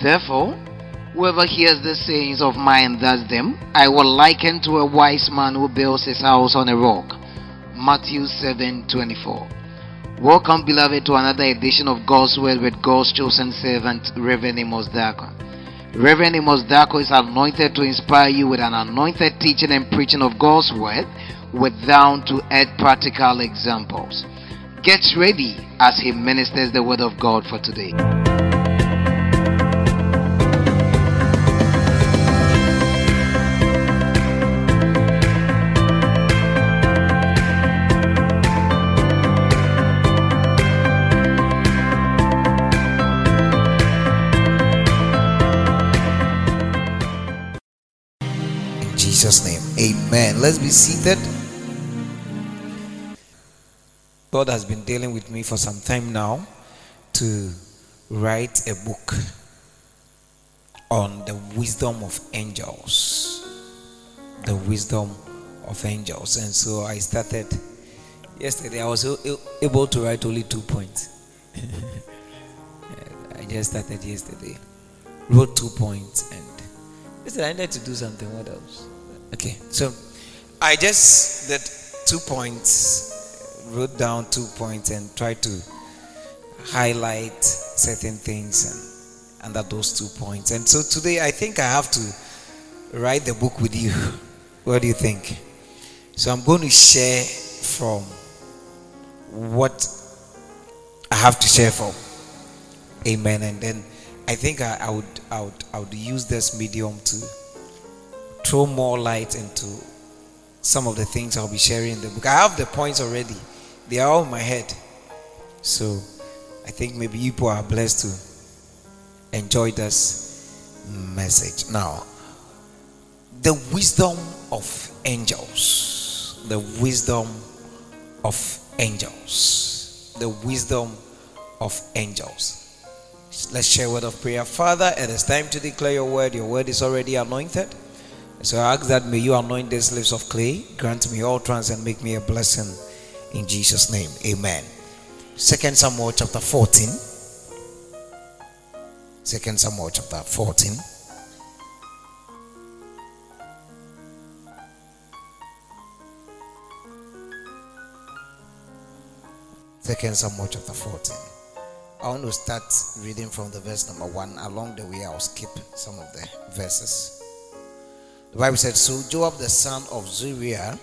Therefore, whoever hears the sayings of mine does them, I will liken to a wise man who builds his house on a rock. Matthew 7:24. Welcome, beloved, to another edition of God's Word with God's chosen servant, Reverend Amos Darko. Reverend Amos Darko is anointed to inspire you with an anointed teaching and preaching of God's Word with down to earth practical examples. Get ready as he ministers the Word of God for today. Amen. Let's be seated. God has been dealing with me for some time now to write a book on the wisdom of angels. The wisdom of angels. And so I started yesterday. I was able to write only two points. I just started yesterday. Wrote two points and I I needed to do something. What else? Okay, so I just did two points, wrote down two points, and tried to highlight certain things and under those two points. And so today I think I have to write the book with you. What do you think? So I'm going to share from what I have to share from. Amen. And then I think I, I, would I would I would use this medium to throw more light into some of the things I'll be sharing in the book. I have the points already. They are all in my head. So I think maybe you people are blessed to enjoy this message. Now, the wisdom of angels. The wisdom of angels. The wisdom of angels. Let's share a word of prayer. Father, it is time to declare your word. Your word is already anointed. So I ask that may you anoint these lips of clay, grant me all trance and make me a blessing in Jesus' name. Amen. Second Samuel chapter 14. Second Samuel chapter 14. Second Samuel chapter 14. I want to start reading from the verse number one. Along the way, I'll skip some of the verses. The Bible said, So Joab the son of Zeruiah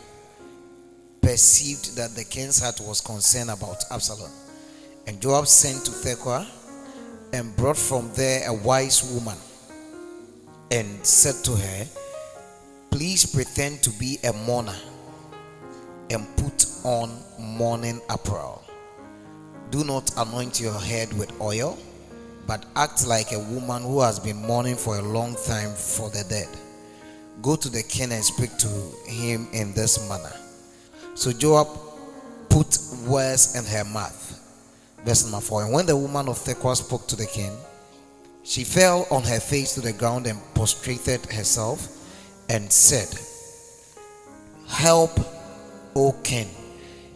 perceived that the king's heart was concerned about Absalom. And Joab sent to Tekoa and brought from there a wise woman and said to her, Please pretend to be a mourner and put on mourning apparel. Do not anoint your head with oil, but act like a woman who has been mourning for a long time for the dead. Go to the king and speak to him in this manner. So Joab put words in her mouth. Verse number 4. And when the woman of Tekoa spoke to the king, she fell on her face to the ground and prostrated herself and said, Help, O king.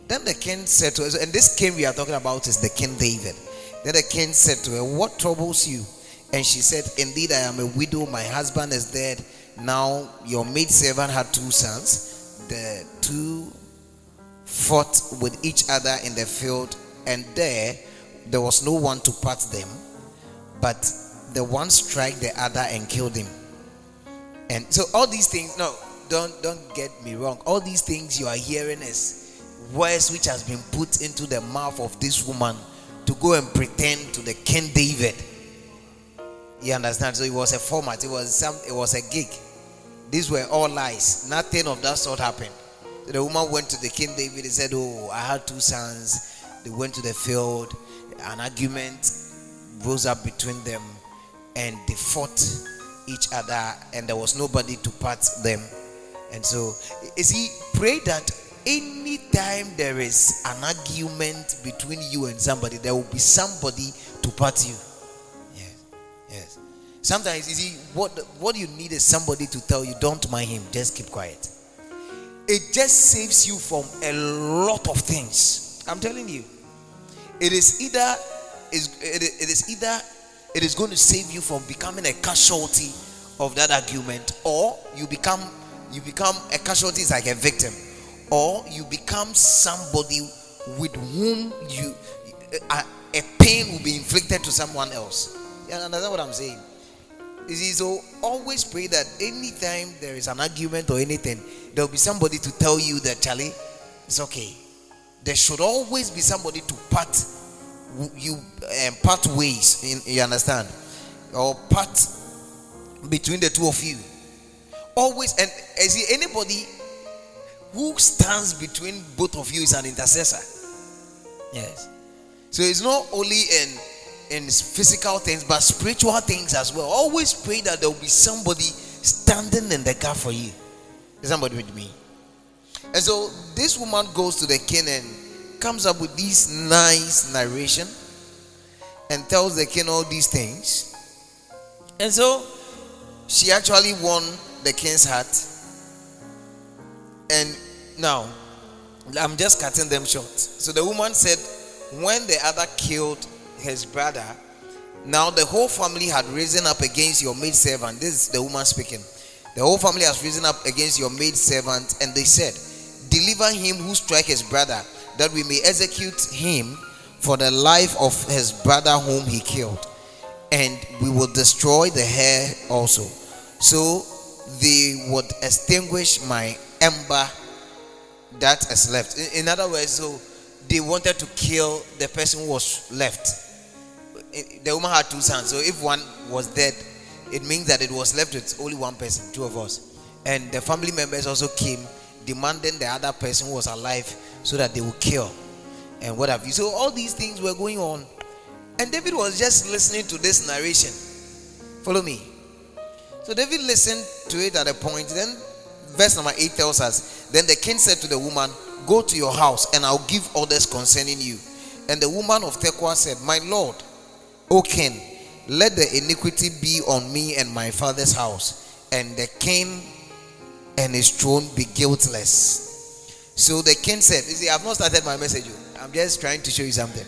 Then the king said to her, and this king we are talking about is the king David. Then the king said to her, What troubles you? And she said, Indeed, I am a widow, my husband is dead now, your maid servant had two sons. The two fought with each other in the field, and there there was no one to part them, but the one struck the other and killed him. And so all these things, no, don't don't get me wrong. All these things you are hearing is words which has been put into the mouth of this woman to go and pretend to the King David. You understand? So it was a format. It was some. It was a gig. These were all lies. Nothing of that sort happened. So the woman went to the king David and said, Oh, I had two sons. They went to the field. An argument rose up between them and they fought each other, and there was nobody to part them. And so, you see, pray that anytime there is an argument between you and somebody, there will be somebody to part you. Sometimes you see what what you need is somebody to tell you, don't mind him, just keep quiet. It just saves you from a lot of things. I'm telling you. It is either is it is either it is going to save you from becoming a casualty of that argument, or you become you become a casualty like a victim, or you become somebody with whom you a, a pain will be inflicted to someone else. You understand what I'm saying? See, so always pray that anytime there is an argument or anything, there will be somebody to tell you that Charlie, it's okay. There should always be somebody to part you um, part ways. You understand, or part between the two of you. Always, and is anybody who stands between both of you is an intercessor. Yes. So it's not only in in physical things, but spiritual things as well. Always pray that there will be somebody standing in the gap for you. Is somebody with me? And so this woman goes to the king and comes up with this nice narration and tells the king all these things. And so she actually won the king's heart. And now I'm just cutting them short. So the woman said, when the other killed his brother, now the whole family had risen up against your maid servant. This is the woman speaking. The whole family has risen up against your maid servant, and they said, Deliver him who strike his brother, that we may execute him for the life of his brother whom he killed, and we will destroy the heir also. So they would extinguish my ember that is left. In other words, so they wanted to kill the person who was left. The woman had two sons, so if one was dead, it means that it was left with only one person, two of us. And the family members also came demanding the other person who was alive so that they would kill and what have you. So all these things were going on. And David was just listening to this narration. Follow me. So David listened to it at a point. Then verse number 8 tells us, Then the king said to the woman, Go to your house, and I'll give orders concerning you. And the woman of Tekoa said, My lord, O king, let the iniquity be on me and my father's house, and the king and his throne be guiltless. So the king said, You see, I've not started my message. Oh. I'm just trying to show you something.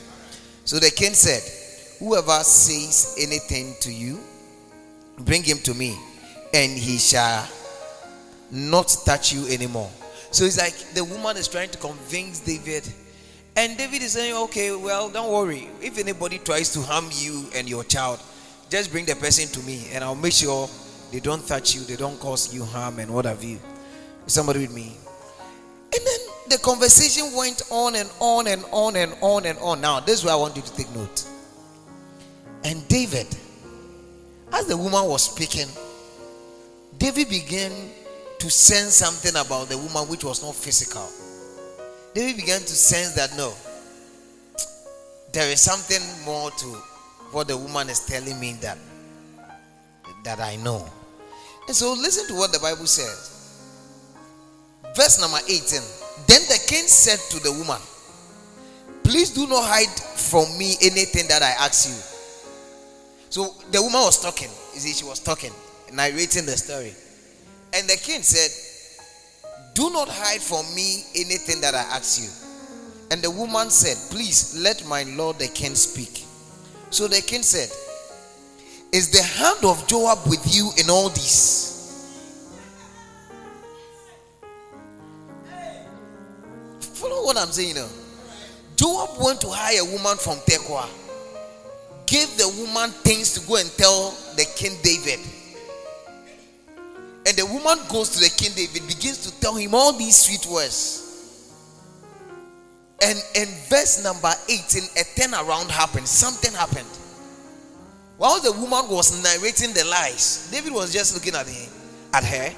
So the king said, Whoever says anything to you, bring him to me, and he shall not touch you anymore. So it's like the woman is trying to convince David. And David is saying, okay, well, don't worry. If anybody tries to harm you and your child, just bring the person to me and I'll make sure they don't touch you, they don't cause you harm and what have you. Somebody with me. And then the conversation went on and on and on and on and on. Now, this is where I want you to take note. And David, as the woman was speaking, David began to sense something about the woman which was not physical. David began to sense that no, there is something more to what the woman is telling me that that I know. And so listen to what the Bible says. Verse number 18. Then the king said to the woman, Please do not hide from me anything that I ask you. So the woman was talking. You see, she was talking, narrating the story. And the king said, Do not hide from me anything that I ask you. And the woman said, Please let my lord the king speak. So the king said, Is the hand of Joab with you in all this? Follow what I'm saying now. Joab went to hire a woman from Tekoa, gave the woman things to go and tell the king David and the woman goes to the king David, begins to tell him all these sweet words. And in verse number 18, a turnaround happened. Something happened. While the woman was narrating the lies, David was just looking at him, at her.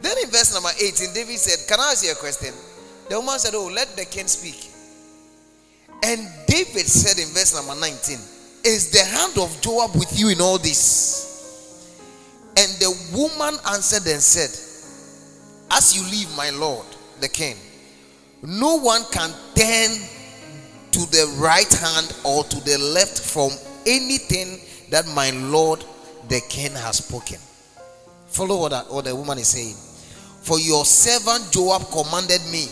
Then in verse number 18, David said, Can I ask you a question? The woman said, Oh, let the king speak. And David said in verse number 19, Is the hand of Joab with you in all this? And the woman answered and said, As you live, my lord, the king, no one can turn to the right hand or to the left from anything that my lord, the king, has spoken. Follow what, that, what the woman is saying. For your servant Joab commanded me,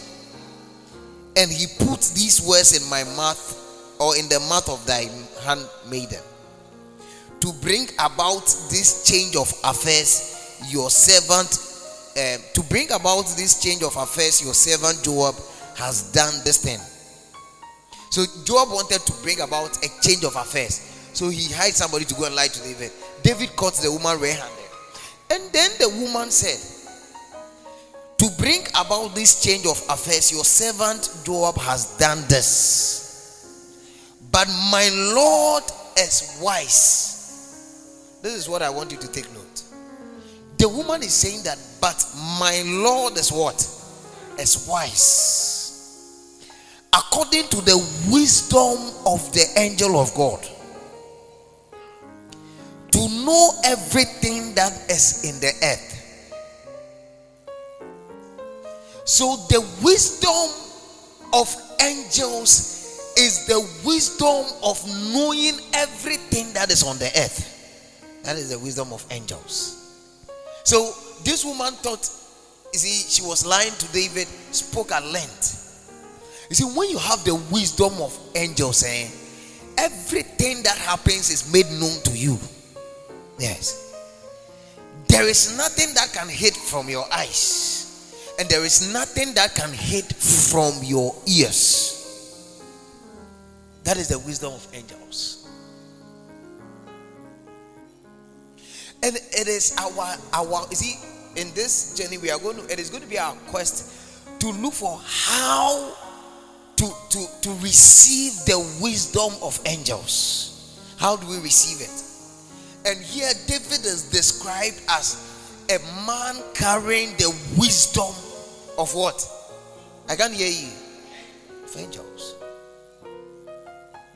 and he put these words in my mouth or in the mouth of thy handmaiden. To bring about this change of affairs, your servant, uh, to bring about this change of affairs, your servant Joab has done this thing. So Joab wanted to bring about a change of affairs. So he hired somebody to go and lie to David. David caught the woman red handed. And then the woman said, To bring about this change of affairs, your servant Joab has done this. But my Lord is wise. This is what I want you to take note. The woman is saying that, but my Lord is what? Is wise according to the wisdom of the angel of God to know everything that is in the earth. So, the wisdom of angels is the wisdom of knowing everything that is on the earth. That is the wisdom of angels. So, this woman thought, you see, she was lying to David, spoke at length. You see, when you have the wisdom of angels, eh, everything that happens is made known to you. Yes. There is nothing that can hide from your eyes, and there is nothing that can hide from your ears. That is the wisdom of angels. And it is our our you see in this journey we are going to it is going to be our quest to look for how to, to, to receive the wisdom of angels. How do we receive it? And here David is described as a man carrying the wisdom of what? I can't hear you. Of angels.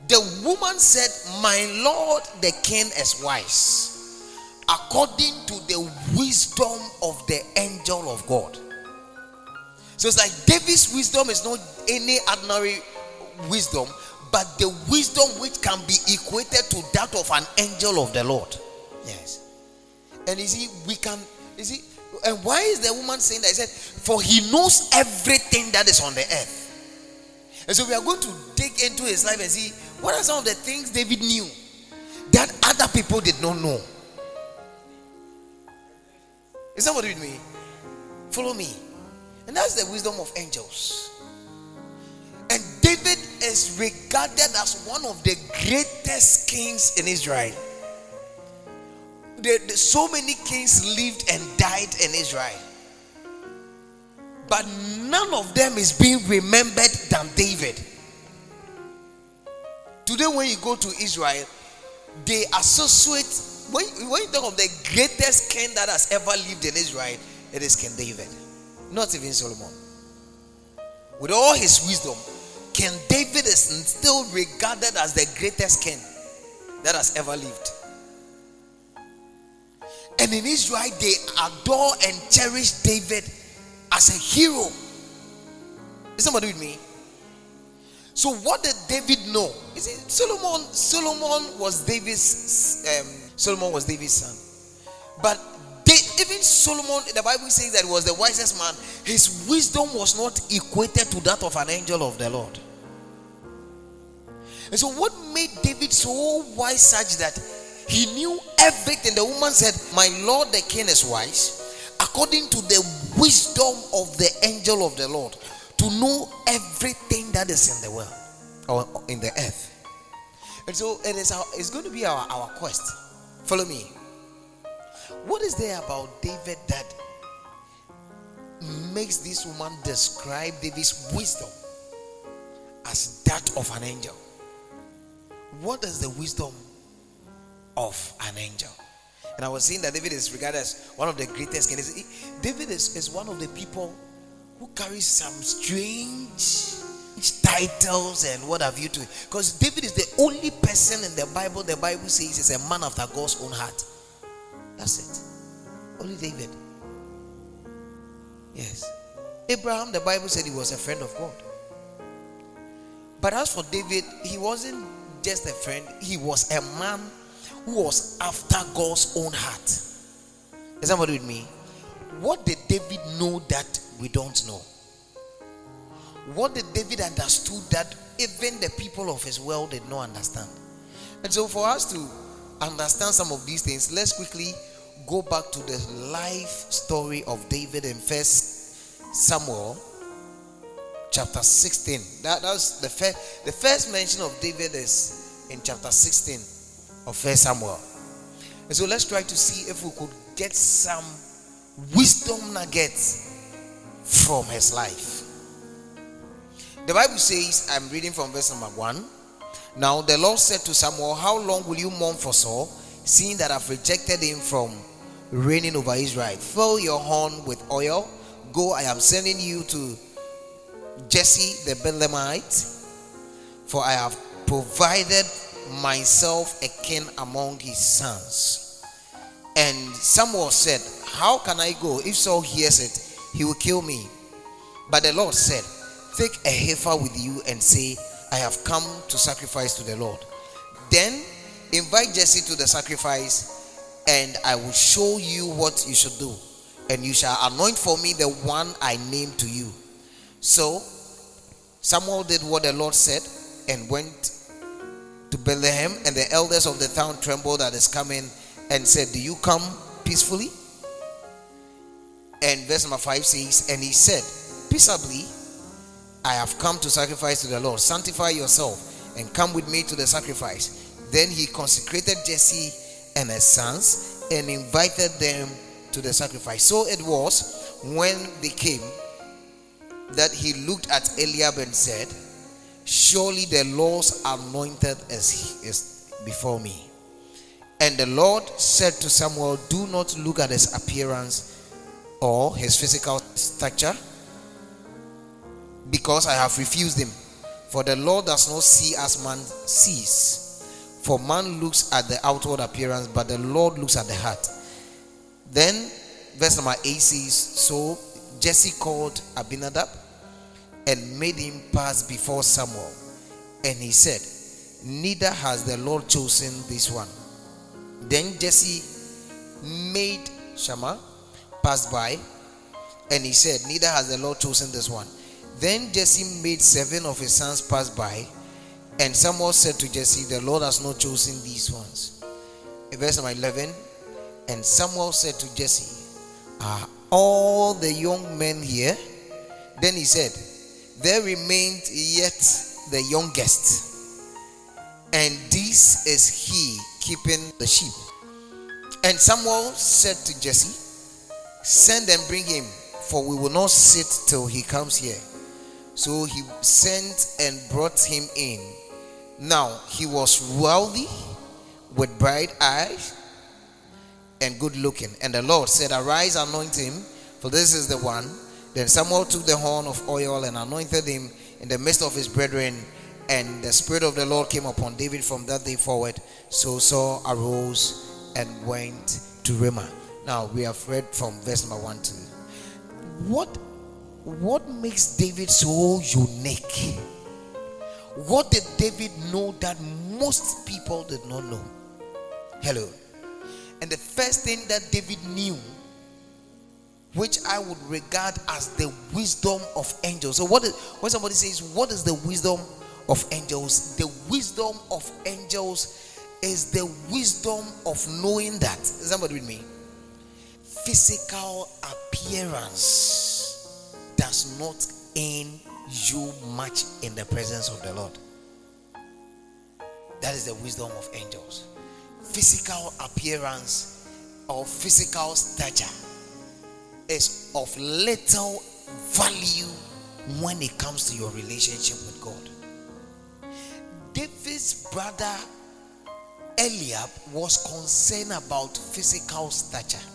The woman said, My Lord the king is wise, according to the wisdom of the angel of God. So it's like David's wisdom is not any ordinary wisdom, but the wisdom which can be equated to that of an angel of the Lord. Yes. And you see, we can, you see, and why is the woman saying that? He said, For he knows everything that is on the earth. And so we are going to dig into his life and see what are some of the things David knew that other people did not know. Is that with me? Follow me. And that's the wisdom of angels. And David is regarded as one of the greatest kings in Israel. There, so many kings lived and died in Israel. But none of them is being remembered than David. Today, when you go to Israel, they associate, when, when you talk of the greatest king that has ever lived in Israel, it is King David. Not even Solomon. With all his wisdom, King David is still regarded as the greatest king that has ever lived. And in Israel, they adore and cherish David as a hero. Is somebody with me? So, what did David know? Is it Solomon, Solomon was David's um, Solomon was David's son. But even Solomon, the Bible says that he was the wisest man. His wisdom was not equated to that of an angel of the Lord. And so, what made David so wise such that he knew everything? The woman said, My Lord the king is wise, according to the wisdom of the angel of the Lord, to know everything that is in the world or in the earth. And so, it is our, it's going to be our, our quest. Follow me. What is there about David that makes this woman describe David's wisdom as that of an angel? What is the wisdom of an angel? And I was saying that David is regarded as one of the greatest kings. David is, is one of the people who carries some strange titles and what have you to it because David is the only person in the Bible the Bible says is a man after God's own heart. That's it. Only David. Yes. Abraham, the Bible said he was a friend of God. But as for David, he wasn't just a friend, he was a man who was after God's own heart. Is somebody with me? What did David know that we don't know? What did David understood that even the people of his world did not understand? And so for us to understand some of these things, let's quickly go back to the life story of David in First Samuel chapter 16. That, that's the first the first mention of David is in chapter 16 of First Samuel. And so let's try to see if we could get some wisdom nuggets from his life. The Bible says, I'm reading from verse number one. Now the Lord said to Samuel, How long will you mourn for Saul, seeing that I've rejected him from reigning over Israel? Fill your horn with oil. Go, I am sending you to Jesse the Bethlehemite, for I have provided myself a king among his sons. And Samuel said, How can I go? If Saul hears it, he will kill me. But the Lord said, Take a heifer with you and say, I have come to sacrifice to the Lord. Then invite Jesse to the sacrifice, and I will show you what you should do. And you shall anoint for me the one I name to you. So Samuel did what the Lord said and went to Bethlehem, and the elders of the town trembled at his coming and said, Do you come peacefully? And verse number 5 says, And he said, Peaceably, I have come to sacrifice to the Lord. Sanctify yourself and come with me to the sacrifice. Then he consecrated Jesse and his sons and invited them to the sacrifice. So it was when they came that he looked at Eliab and said, Surely the Lord's anointed is, is before me. And the Lord said to Samuel, Do not look at his appearance or his physical stature, because I have refused him. For the Lord does not see as man sees. For man looks at the outward appearance, but the Lord looks at the heart. Then, verse number 8 says, So Jesse called Abinadab and made him pass before Samuel. And he said, Neither has the Lord chosen this one. Then Jesse made Shammah pass by, and he said, Neither has the Lord chosen this one. Then Jesse made seven of his sons pass by, and Samuel said to Jesse, The Lord has not chosen these ones. In verse number 11, and Samuel said to Jesse, Are all the young men here? Then he said, there remained yet the youngest, and this is he keeping the sheep. And Samuel said to Jesse, Send and bring him, for we will not sit till he comes here. So he sent and brought him in. Now he was wealthy, with bright eyes, and good looking. And the Lord said, Arise, anoint him, for this is the one then Samuel took the horn of oil and anointed him in the midst of his brethren, and the Spirit of the Lord came upon David from that day forward. So Saul arose and went to Ramah. Now we have read from verse number one to what what makes David so unique? What did David know that most people did not know? Hello. And the first thing that David knew which I would regard as the wisdom of angels. So, what is, when somebody says, What is the wisdom of angels? The wisdom of angels is the wisdom of knowing that. Is somebody with me? Physical appearance does not aid you much in the presence of the Lord. That is the wisdom of angels. Physical appearance or physical stature is of little value when it comes to your relationship with God. David's brother Eliab was concerned about physical stature.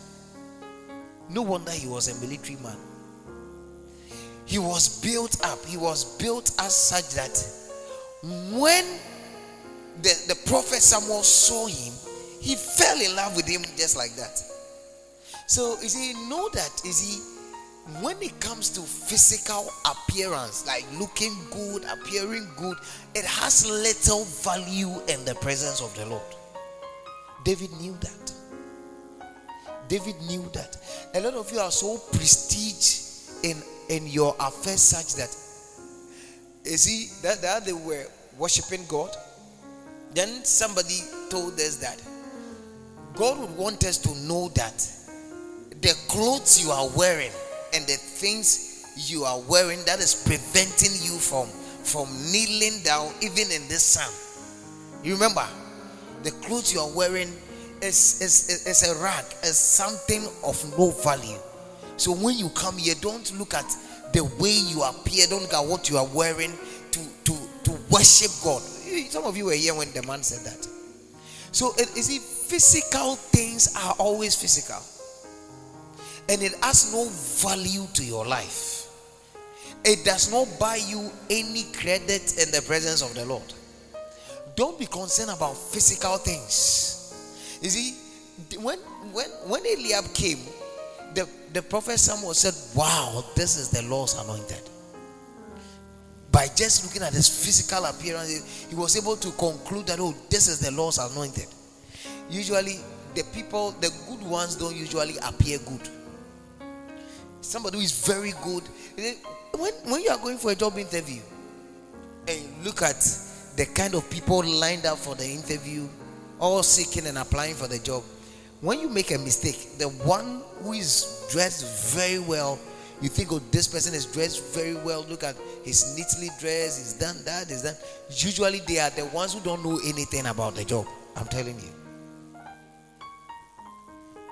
No wonder he was a military man. He was built up, he was built as such that when the, the prophet Samuel saw him, he fell in love with him just like that. So you see, know that you see, when it comes to physical appearance, like looking good, appearing good, it has little value in the presence of the Lord. David knew that. David knew that. A lot of you are so prestige in in your affairs such that you see that, that they were worshiping God. Then somebody told us that God would want us to know that the clothes you are wearing and the things you are wearing that is preventing you from from kneeling down even in this sun. You remember the clothes you are wearing is, is, is a rag, is something of no value. So when you come here, don't look at the way you appear, don't look at what you are wearing to, to, to worship God. Eh, some of you were here when the man said that. So it is it physical things are always physical. And it has no value to your life. It does not buy you any credit in the presence of the Lord. Don't be concerned about physical things. You see, when when when Eliab came, the, prophet Samuel said, Wow, this is the Lord's anointed. By just looking at his physical appearance, he was able to conclude that, oh, this is the Lord's anointed. Usually, the people, the good ones, don't usually appear good. Somebody who is very good. When, when you are going for a job interview and look at the kind of people lined up for the interview, all seeking and applying for the job, when you make a mistake, the one who is dressed very well, you think, oh, this person is dressed very well. Look at he's neatly dressed, he's done that, is that, he's done. Usually, they are the ones who don't know anything about the job. I'm telling you.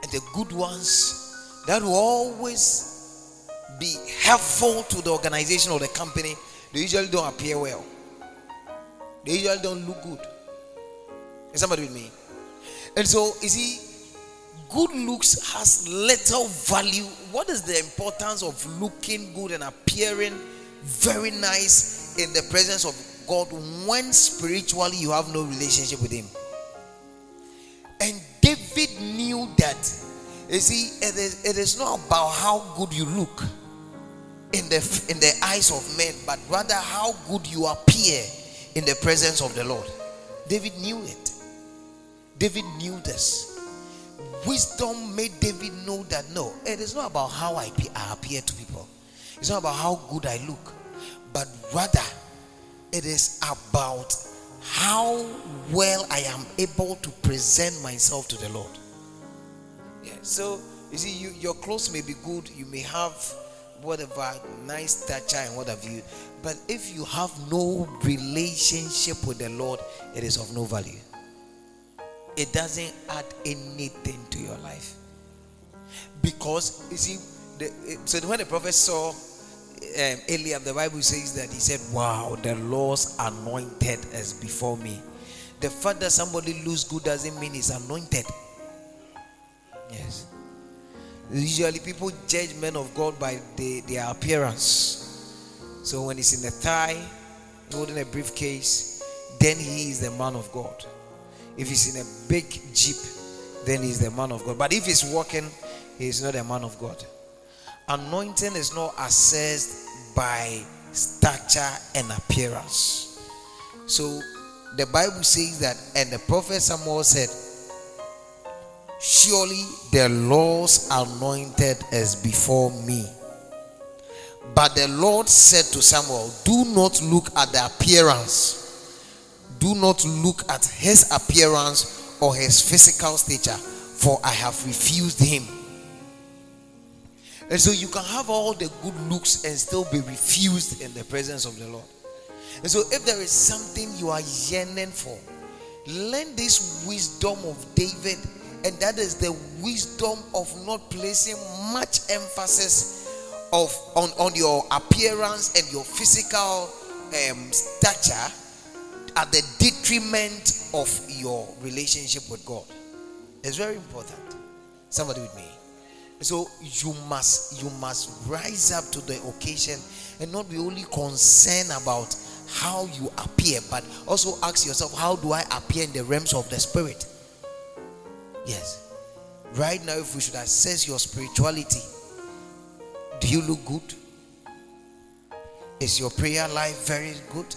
And the good ones that will always be helpful to the organization or the company, they usually don't appear well. They usually don't look good. Is somebody with me? And so, you see, good looks has little value. What is the importance of looking good and appearing very nice in the presence of God when spiritually you have no relationship with Him? And David knew that. You see, it is, it is not about how good you look in the in the eyes of men, but rather how good you appear in the presence of the Lord. David knew it. David knew this wisdom made David know that no, it is not about how I, I appear to people, it's not about how good I look, but rather it is about how well I am able to present myself to the Lord. Yeah, so you see, you, your clothes may be good, you may have whatever nice stature and what have you, but if you have no relationship with the Lord, it is of no value it doesn't add anything to your life. Because you see, the, so when the prophet saw um, Eliab, the Bible says that he said, Wow, the Lord's anointed is before me. The fact that somebody looks good doesn't mean he's anointed. Yes. Usually people judge men of God by the, their appearance. So when he's in the tie, holding a briefcase, then he is the man of God. If he's in a big jeep, then he's the man of God. But if he's walking, he's not a man of God. Anointing is not assessed by stature and appearance. So the Bible says that, and the prophet Samuel said, Surely the Lord's anointed is before me. But the Lord said to Samuel, Do not look at the appearance do not look at his appearance or his physical stature, for I have refused him. And so you can have all the good looks and still be refused in the presence of the Lord. And so if there is something you are yearning for, learn this wisdom of David, and that is the wisdom of not placing much emphasis of on, on your appearance and your physical um, stature at the detriment of your relationship with God. It's very important. Somebody with me. So you must you must rise up to the occasion and not be only concerned about how you appear, but also ask yourself, how do I appear in the realms of the spirit? Yes. Right now, if we should assess your spirituality, do you look good? Is your prayer life very good?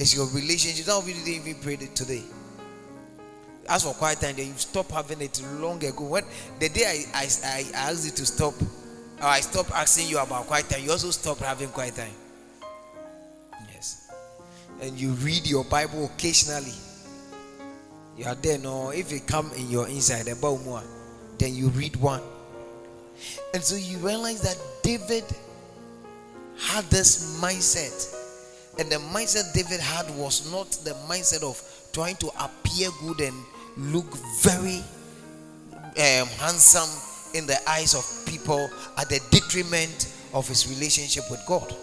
It's your relationship. Some of you didn't even pray it today. As for quiet time, then you stop having it long ago. When the day I, I, I asked you to stop, or I stopped asking you about quiet time, you also stopped having quiet time. Yes. And you read your Bible occasionally. You are there, no. If it come in your inside, about more, then you read one. And so you realize that David had this mindset. And the mindset David had was not the mindset of trying to appear good and look very um, handsome in the eyes of people at the detriment of his relationship with God.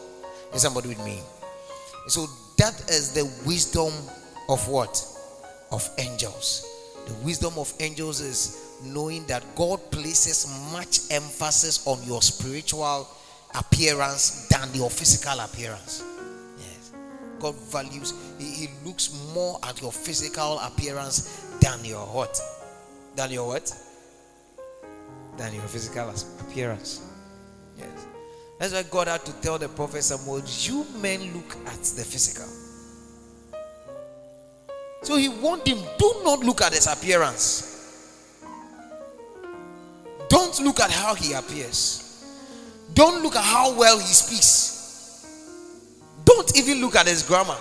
Is somebody with me? So that is the wisdom of what? Of angels. The wisdom of angels is knowing that God places much emphasis on your spiritual appearance than your physical appearance. God values, he, he looks more at your physical appearance than your what? Than your what? Than your physical appearance. Yes. That's why God had to tell the prophet Samuel, You men look at the physical. So he warned him, Do not look at his appearance. Don't look at how he appears. Don't look at how well he speaks. Don't even look at his grammar.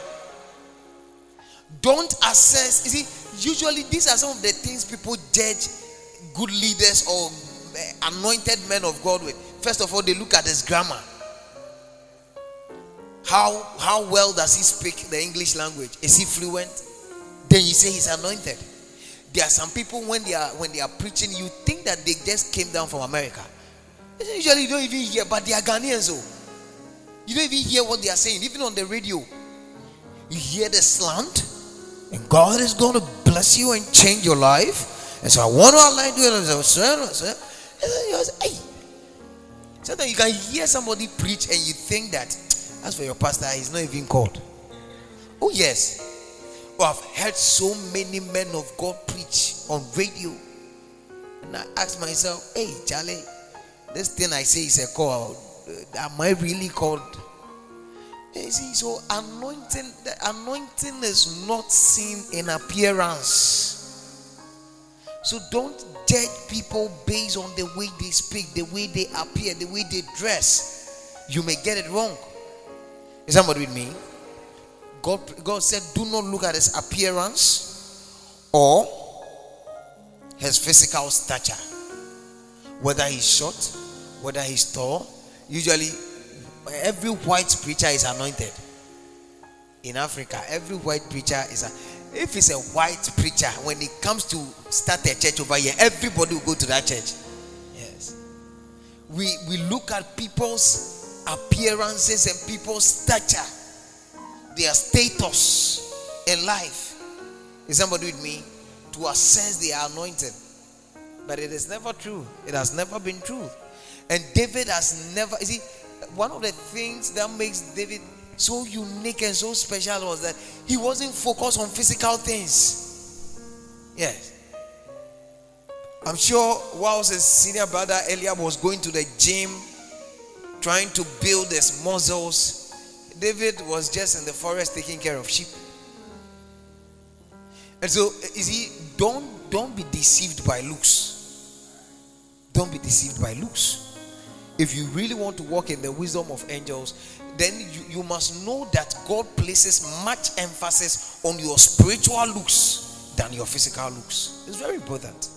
Don't assess. You see, usually these are some of the things people judge good leaders or eh, anointed men of God with. First of all, they look at his grammar. How how well does he speak the English language? Is he fluent? Then you say he's anointed. There are some people when they are when they are preaching, you think that they just came down from America. Usually you don't even hear, but they are Ghanaians. Oh. You don't even hear what they are saying, even on the radio. You hear the slant, and God is going to bless you and change your life. And so I want to align you. And so, hey. Sometimes you can hear somebody preach and you think that, as for your pastor, he's not even called. Oh, yes. Oh, I've heard so many men of God preach on radio. And I ask myself, hey, Charlie, this thing I say is a call. Uh, am I really called? You see, so anointing, the anointing is not seen in appearance. So don't judge people based on the way they speak, the way they appear, the way they dress. You may get it wrong. Is somebody with me? God, God said, do not look at his appearance or his physical stature. Whether he's short, whether he's tall. Usually, every white preacher is anointed. In Africa, every white preacher is a if it's a white preacher, when it comes to start a church over here, everybody will go to that church. Yes. We we look at people's appearances and people's stature their status in life. Is somebody with me? To assess they are anointed. But it is never true. It has never been true. And David has never, you see, one of the things that makes David so unique and so special was that he wasn't focused on physical things. Yes. I'm sure whilst his senior brother Eliab was going to the gym, trying to build his muscles, David was just in the forest taking care of sheep. And so, is he don't don't be deceived by looks. Don't be deceived by looks. If you really want to walk in the wisdom of angels, then you, you must know that God places much emphasis on your spiritual looks than your physical looks. It's very important.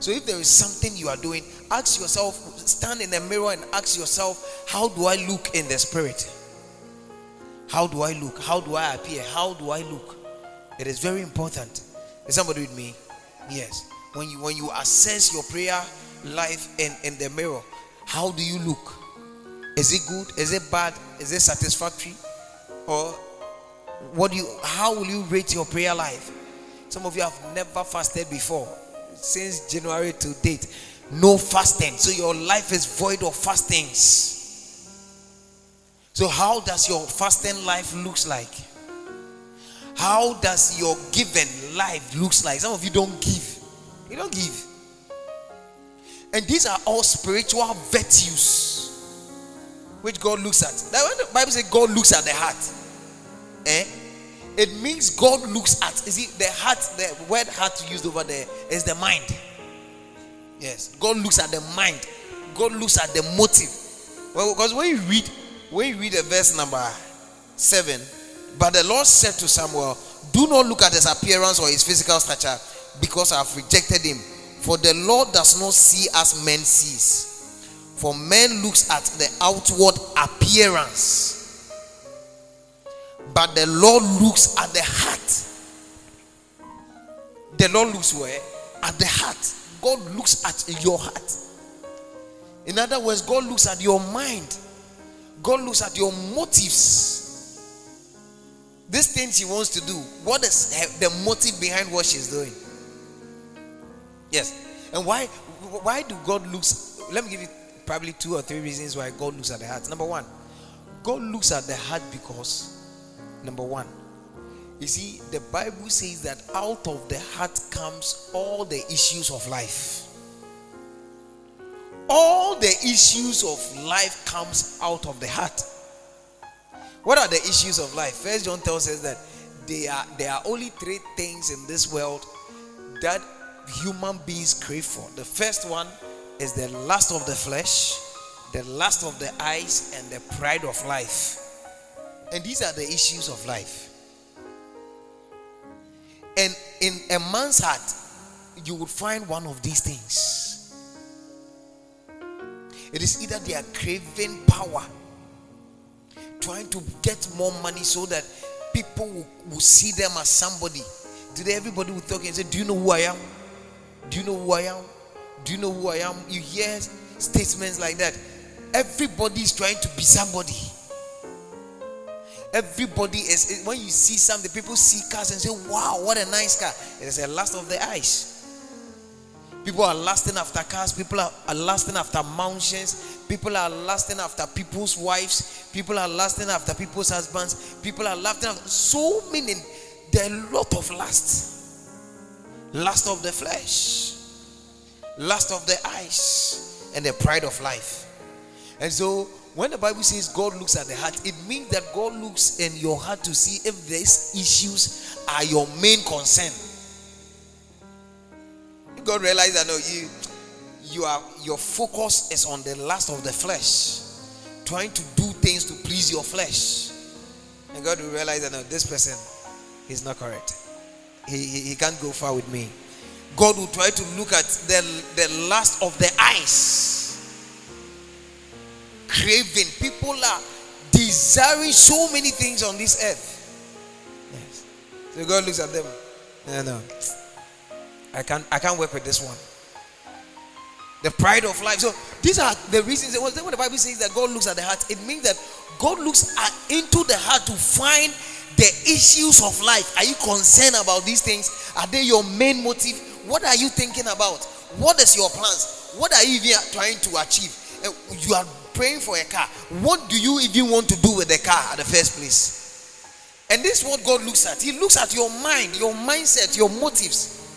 So if there is something you are doing, ask yourself, stand in the mirror and ask yourself, how do I look in the spirit? How do I look? How do I appear? How do I look? It is very important. Is somebody with me? Yes. When you when you assess your prayer life in, in the mirror, how do you look? Is it good? Is it bad? Is it satisfactory? Or what do you how will you rate your prayer life? Some of you have never fasted before. Since January to date. No fasting. So your life is void of fastings. So, how does your fasting life looks like? How does your given life looks like? Some of you don't give. You don't give. And these are all spiritual virtues which God looks at. Now, when the Bible says God looks at the heart, eh? It means God looks at. You see, the heart, the word heart used over there is the mind. Yes, God looks at the mind. God looks at the motive. Well, because when you read when you read the verse number 7, but the Lord said to Samuel, Do not look at his appearance or his physical stature, because I have rejected him. For the Lord does not see as men sees. For man looks at the outward appearance, but the Lord looks at the heart. The Lord looks where? At the heart. God looks at your heart. In other words, God looks at your mind. God looks at your motives. These things she wants to do, what is the motive behind what she's doing? Yes. And why why do God looks let me give you probably two or three reasons why God looks at the heart. Number one, God looks at the heart because number one, you see, the Bible says that out of the heart comes all the issues of life. All the issues of life comes out of the heart. What are the issues of life? First John tells us that there are there are only three things in this world that human beings crave for. The first one is the lust of the flesh, the lust of the eyes, and the pride of life. And these are the issues of life. And in a man's heart, you will find one of these things. It is either they are craving power, trying to get more money so that people will, will see them as somebody. Today, everybody will talk and say, Do you know who I am? Do you know who I am? Do you know who I am? You hear statements like that. Everybody is trying to be somebody. Everybody is when you see something, people see cars and say, Wow, what a nice car. It is a lust of the eyes. People are lusting after cars, people are, are after mansions, people are lusting after people's wives, people are lusting after people's husbands, people are lusting after so many. There are a lot of lust lust of the flesh, lust of the eyes, and the pride of life. And so, when the Bible says God looks at the heart, it means that God looks in your heart to see if these issues are your main concern. God realized that no, you you are your focus is on the lust of the flesh, trying to do things to please your flesh. And God will realize that no, this person is not correct he, he, he can't go far with me. God will try to look at the, the lust of the eyes. Craving. People are desiring so many things on this earth. Yes. So God looks at them. No, no. I can't I can't work with this one. The pride of life. So these are the reasons. When the Bible says that God looks at the heart, it means that God looks at, into the heart to find the issues of life. Are you concerned about these things? Are they your main motive? What are you thinking about? What is your plans? What are you even trying to achieve? Uh, you are praying for a car. What do you even want to do with the car at the first place? And this is what God looks at. He looks at your mind, your mindset, your motives,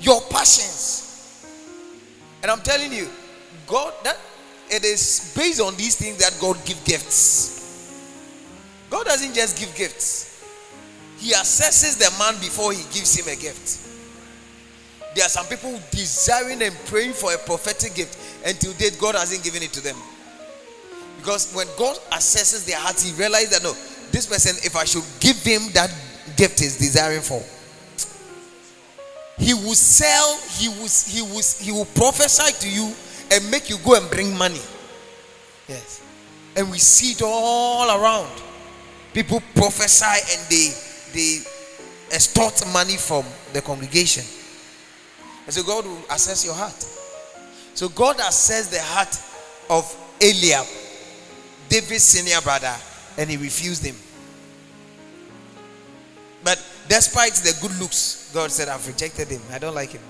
your passions. And I'm telling you, God, that it is based on these things that God give gifts. God doesn't just give gifts he assesses the man before he gives him a gift. There are some people desiring and praying for a prophetic gift. Until date, God hasn't given it to them. Because when God assesses their hearts, he realizes that no, this person, if I should give him that gift is desiring for, he will sell, he will, he will, he will prophesy to you and make you go and bring money. Yes. And we see it all around. People prophesy and they they extort money from the congregation. And so God will assess your heart. So God assessed the heart of Eliab, David's senior brother, and he refused him. But despite the good looks, God said, I've rejected him. I don't like him.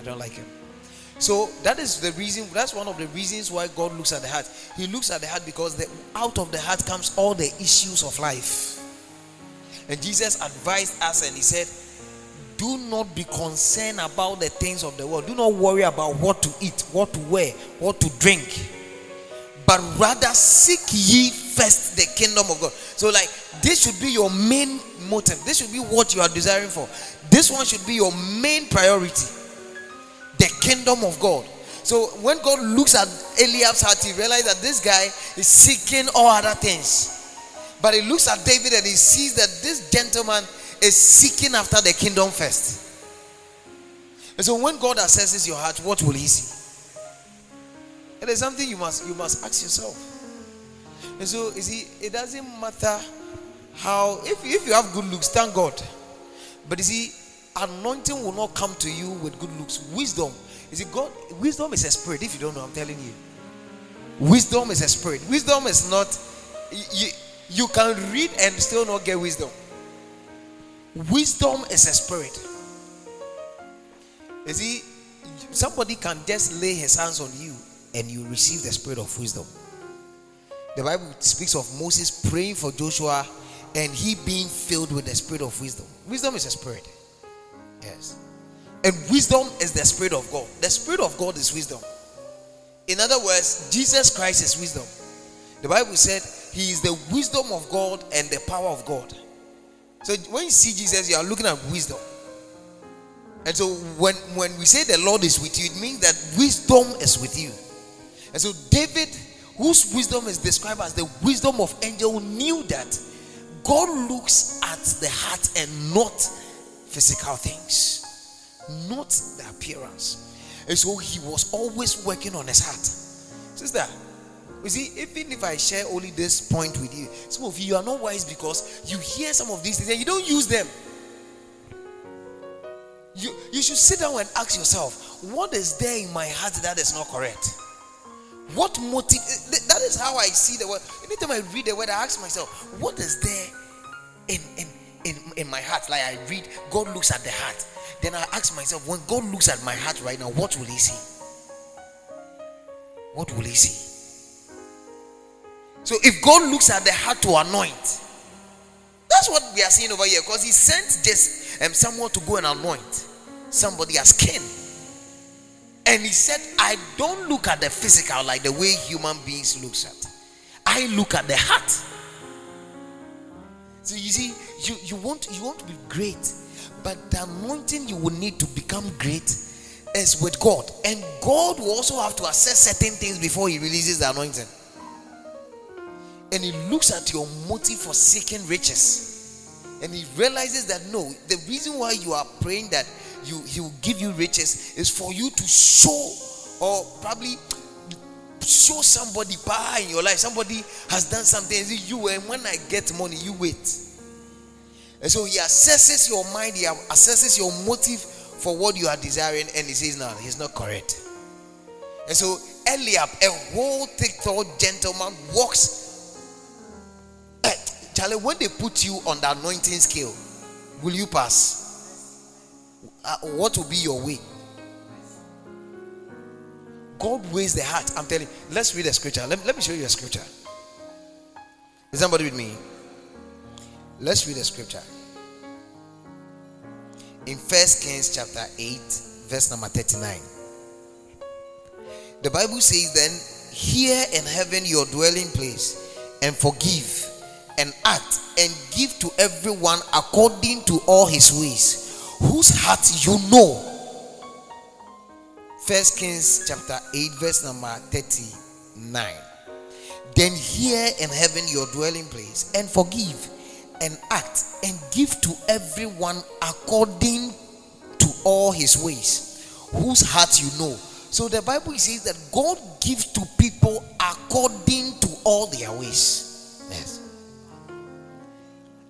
I don't like him. So that is the reason, that's one of the reasons why God looks at the heart. He looks at the heart because the, out of the heart comes all the issues of life. And Jesus advised us and he said, Do not be concerned about the things of the world. Do not worry about what to eat, what to wear, what to drink. But rather seek ye first the kingdom of God. So, like, this should be your main motive. This should be what you are desiring for. This one should be your main priority the kingdom of God. So, when God looks at Eliab's heart, he realized that this guy is seeking all other things But he looks at David and he sees that this gentleman is seeking after the kingdom first. And so when God assesses your heart, what will he see? It is something you must you must ask yourself. And so you see, it doesn't matter how if, if you have good looks, thank God. But you see, anointing will not come to you with good looks. Wisdom. You see, God, wisdom is a spirit. If you don't know, I'm telling you. Wisdom is a spirit. Wisdom is not you, you can read and still not get wisdom. Wisdom is a spirit. You see, somebody can just lay his hands on you and you receive the spirit of wisdom. The Bible speaks of Moses praying for Joshua and he being filled with the spirit of wisdom. Wisdom is a spirit. Yes. And wisdom is the spirit of God. The spirit of God is wisdom. In other words, Jesus Christ is wisdom. The Bible said he is the wisdom of God and the power of God. So when you see Jesus, you are looking at wisdom. And so when, when we say the Lord is with you, it means that wisdom is with you. And so David, whose wisdom is described as the wisdom of angel, knew that God looks at the heart and not physical things, not the appearance. And so he was always working on his heart. Sister, you see, even if I share only this point with you, some of you are not wise because you hear some of these things and you don't use them. You, you should sit down and ask yourself, what is there in my heart that is not correct? What motive? That is how I see the word. Anytime I read the word, I ask myself, what is there in, in, in, in my heart? Like I read, God looks at the heart. Then I ask myself, when God looks at my heart right now, what will he see? What will he see? So if God looks at the heart to anoint, that's what we are seeing over here. Because he sent just um, someone to go and anoint somebody as king. And he said, I don't look at the physical like the way human beings looks at. I look at the heart. So you see, you, you want you want to be great, but the anointing you will need to become great is with God. And God will also have to assess certain things before he releases the anointing. And he looks at your motive for seeking riches. And he realizes that no, the reason why you are praying that you he will give you riches is for you to show or probably show somebody power in your life. Somebody has done something. You and when I get money, you wait. And so he assesses your mind, he assesses your motive for what you are desiring, and he says, No, he's not correct. And so Eliab, a whole thick, tall gentleman, walks. Charlie, when they put you on the anointing scale, will you pass? uh, what will be your way? God weighs the heart. I'm telling you. Let's read a scripture. Let, let me show you a scripture. Is somebody with me? Let's read a scripture. In First Kings chapter 8, verse number 39. The Bible says, Then hear in heaven your dwelling place, and forgive, and act, and give to everyone according to all his ways whose heart you know. First Kings chapter 8, verse number 39. Then hear in heaven your dwelling place, and forgive, and act, and give to everyone according to all his ways, whose heart you know. So the Bible says that God gives to people according to all their ways. Yes.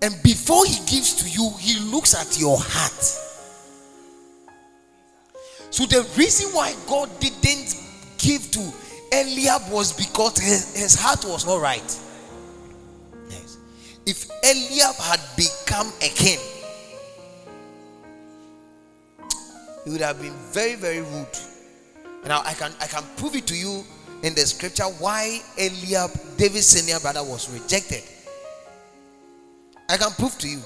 And before he gives to you, he looks at your heart. So the reason why God didn't give to Eliab was because his, his heart was not right. Yes. If Eliab had become a king, he would have been very, very rude. Now I can I can prove it to you in the scripture why Eliab, David's senior brother, was rejected. I can prove to you.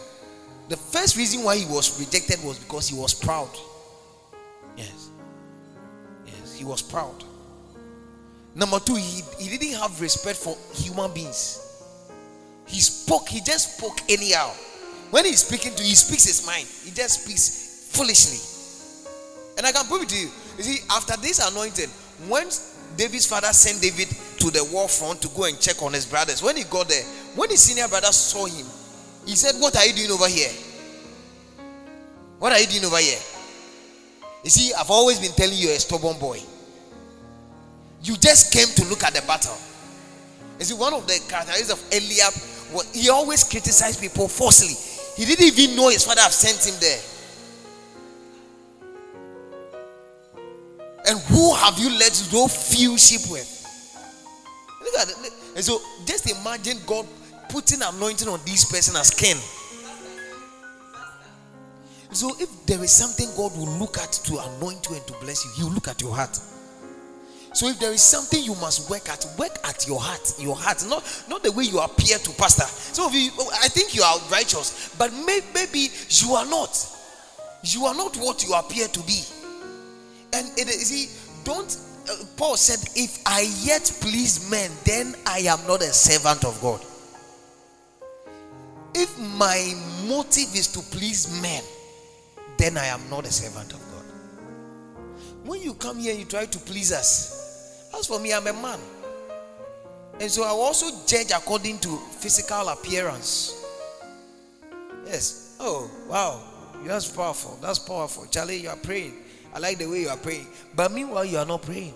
The first reason why he was rejected was because he was proud. Yes. Yes, he was proud. Number two, he, he didn't have respect for human beings. He spoke, he just spoke anyhow. When he's speaking to you, he speaks his mind. He just speaks foolishly. And I can prove it to you. You see, after this anointing, when David's father sent David to the war front to go and check on his brothers. When he got there, when his senior brother saw him, he said, What are you doing over here? What are you doing over here? You see, I've always been telling you a stubborn boy. You just came to look at the battle. You see, one of the characteristics of Eliab was he always criticized people falsely. He didn't even know his father have sent him there. And who have you let go few sheep with? Look at it. And so just imagine God putting anointing on this person as king. So if there is something God will look at to anoint you and to bless you, He will look at your heart. So if there is something you must work at, work at your heart, your heart, not not the way you appear to pastor. So you, I think you are righteous, but may, maybe you are not. You are not what you appear to be. And it is see, don't. Uh, Paul said, "If I yet please men, then I am not a servant of God." If my motive is to please men, then I am not a servant of God. When you come here you try to please us, as for me, I'm a man. And so I also judge according to physical appearance. Yes. Oh, wow. That's powerful. That's powerful. Charlie, you are praying. I like the way you are praying. But meanwhile, you are not praying.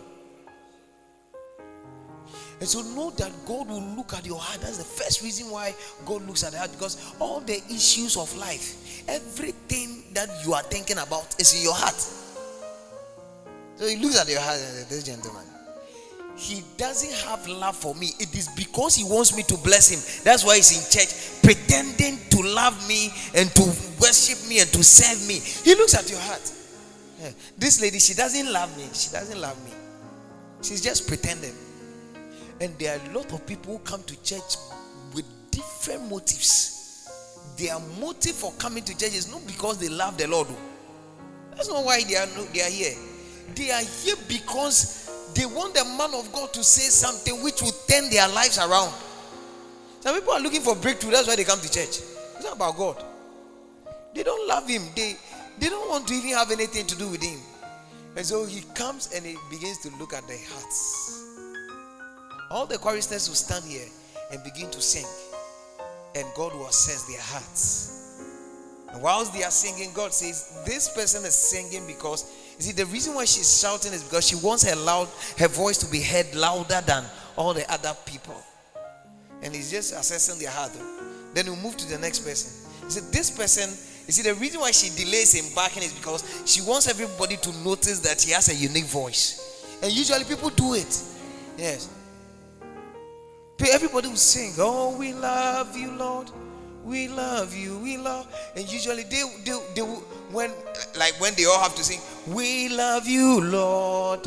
And so know that God will look at your heart. That's the first reason why God looks at the heart because all the issues of life, everything that you are thinking about is in your heart. So he looks at your heart and says, This gentleman, he doesn't have love for me. It is because he wants me to bless him. That's why he's in church, pretending to love me and to worship me and to serve me. He looks at your heart. Yeah. This lady, she doesn't love me. She doesn't love me. She's just pretending. And there are a lot of people who come to church with different motives. Their motive for coming to church is not because they love the Lord. Oh. That's not why they are, they are here. They are here because they want the man of God to say something which will turn their lives around. Some people are looking for breakthrough. That's why they come to church. It's not about God. They don't love Him. They they don't want to even have anything to do with Him. And so He comes and He begins to look at their hearts. All the choristers will stand here and begin to sing, and God will assess their hearts. And whilst they are singing, God says, This person is singing because you see the reason why she's shouting is because she wants her loud her voice to be heard louder than all the other people. And he's just assessing their heart. Then we move to the next person. He said, This person, you see, the reason why she delays in backing is because she wants everybody to notice that he has a unique voice. And usually people do it. Yes. Everybody will sing, Oh, we love you, Lord. We love you, we love. And usually they, they, they when like when they all have to sing, We love you, Lord.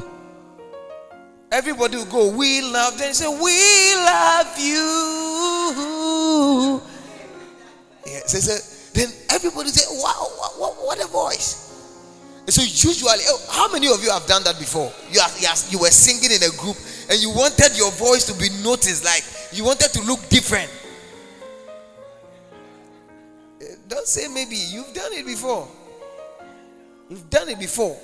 Everybody will go, We love. Then say, We love you. Yeah, so, so then everybody say, Wow, what, what a voice. So usually, oh, how many of you have done that before? You, are, you, are, you were singing in a group and you wanted your voice to be noticed, like you wanted to look different. Eh, don't say maybe you've done it before. You've done it before.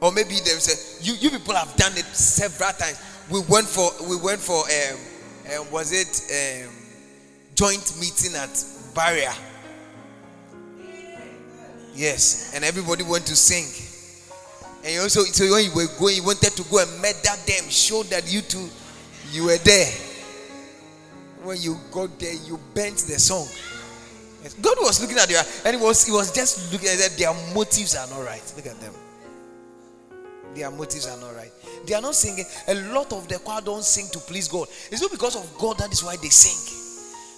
Or maybe there's a you, you people have done it several times. We went for we went for um, um was it um joint meeting at barrier. Yes, and everybody went to sing. And also, so when you were going, you wanted to go and medal them, show that you too, you were there. When you got there, you bent the song. God was looking at you, and he was, he was just looking at their motives are not right. Look at them. Their motives are not right. They are not singing. A lot of the choir don't sing to please God. It's not because of God that is why they sing.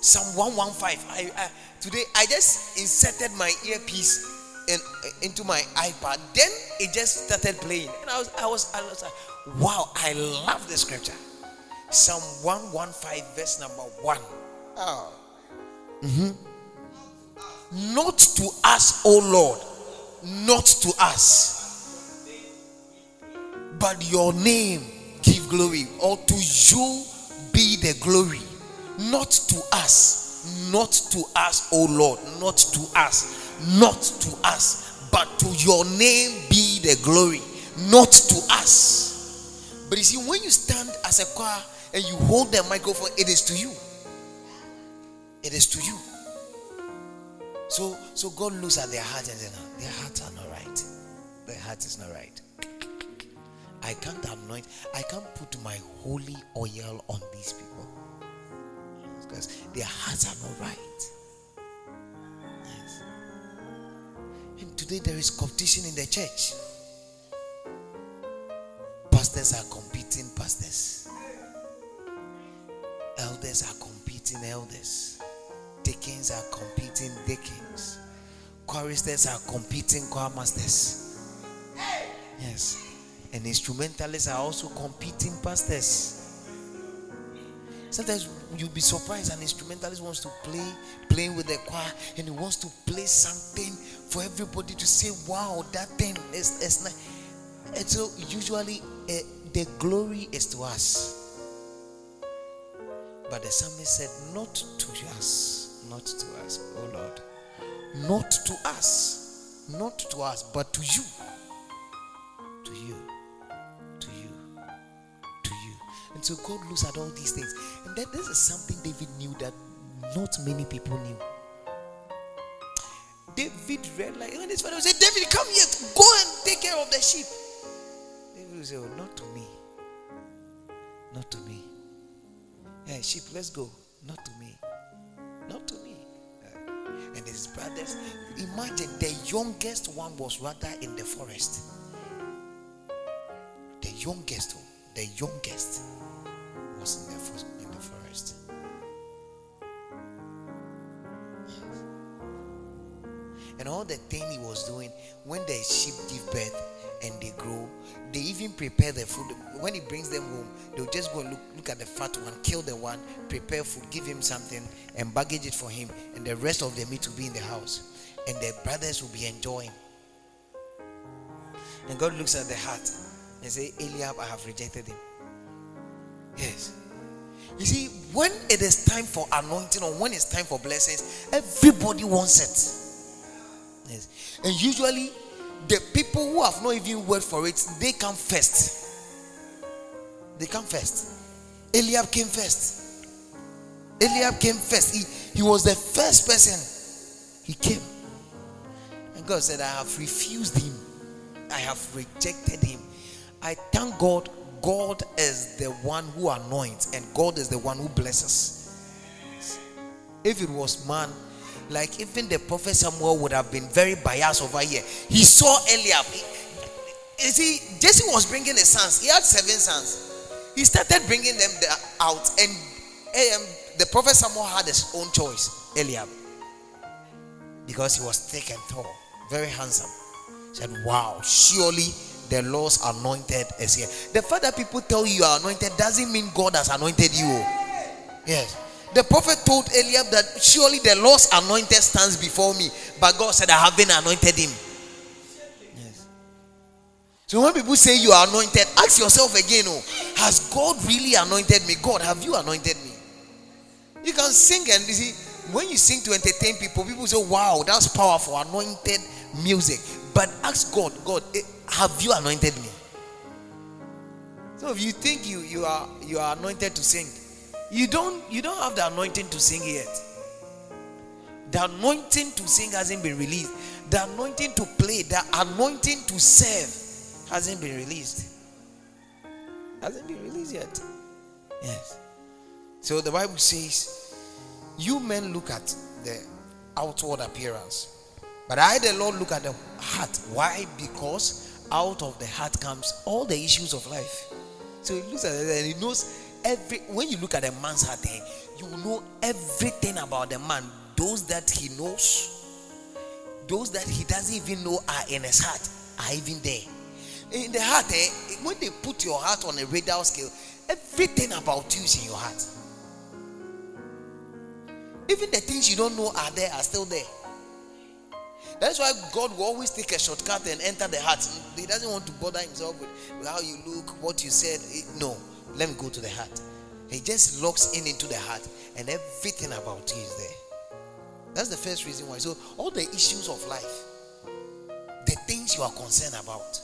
Psalm 115. I, I today I just inserted my earpiece in, into my iPad. Then it just started playing. And I was, I was, I was like, wow, I love the scripture. Psalm 115, verse number 1. Oh. Mm-hmm. Not to us, O Lord, not to us, but your name give glory, or to you be the glory, not to us, not to us, O Lord, not to us not to us, but to your name be the glory, not to us, But you see, when you stand as a choir and you hold the microphone, it is to you. It is to you. So, so God looks at their hearts and says, no, their hearts are not right. Their heart is not right. I can't anoint, I can't put my holy oil on these people. Because their hearts are not right. Today there is competition in the church. Pastors are competing pastors. Elders are competing elders. Deacons are competing deacons. Choristers are competing choir masters. Yes. And instrumentalists are also competing pastors. Sometimes you'll be surprised an instrumentalist wants to play, playing with the choir, and he wants to play something for everybody to say, wow, that thing is, is nice. And so usually uh, the glory is to us. But the psalmist said, Not to us, not to us, oh Lord. Not to us, not to us, but to you. To you. To you. To you. And so God looks at all these things. And then this is something David knew that not many people knew. David read like when his father said, David, come here, go and take care of the sheep. David will say, Oh, not to me. Not to me. Hey, sheep, let's go. Not to me. Not to me. Uh, and his brothers, imagine the youngest one was rather in the forest. The youngest, the youngest was in the And all the thing he was doing when the sheep give birth, and they grow. They even prepare the food. When he brings them home, they'll just go and look, look at the fat one, kill the one, prepare food, give him something, and baggage it for him. And the rest of the meat will be in the house. And the brothers will be enjoying. And God looks at the heart and say, Eliab, I have rejected him. Yes. You see, when it is time for anointing or when it's time for blessings, everybody wants it. Yes. And usually the people who have not even worked for it, they come first. They come first. Eliab came first. Eliab came first. He, he was the first person. He came. And God said, I have refused him. I have rejected him. I thank God. God is the one who anoints, and God is the one who blesses. If it was man, like even the prophet Samuel would have been very biased over here. He saw Eliab. You see, Jesse was bringing his sons. He had seven sons. He started bringing them out, and um, the prophet Samuel had his own choice, Eliab, because he was thick and tall, very handsome. He said, "Wow, surely." The Lord's anointed is here. The fact that people tell you you are anointed doesn't mean God has anointed you. Yes. The prophet told Eliab that surely the Lord's anointed stands before me. But God said, I haven't anointed him. Yes. So when people say you are anointed, ask yourself again, oh, has God really anointed me? God, have you anointed me? You can sing and you see, when you sing to entertain people, people say, Wow, that's powerful, anointed music. But ask God, God, eh, have you anointed me? So if you think you, you are you are anointed to sing, you don't you don't have the anointing to sing yet. The anointing to sing hasn't been released. The anointing to play, the anointing to serve hasn't been released. Hasn't been released yet. Yes. So the Bible says, You men look at the outward appearance, but I, the Lord, look at the heart. Why? Because out of the heart comes all the issues of life. So he looks at it and he knows every when you look at a man's heart, eh, you know everything about the man. Those that he knows, those that he doesn't even know are in his heart, are even there. In the heart, eh, when they put your heart on a radar scale, everything about you is in your heart. Even the things you don't know are there are still there. That's why God will always take a shortcut and enter the heart. He doesn't want to bother himself with how you look, what you said. No. Let me go to the heart. He just locks in into the heart, and everything about you is there. That's the first reason why. So, all the issues of life, the things you are concerned about,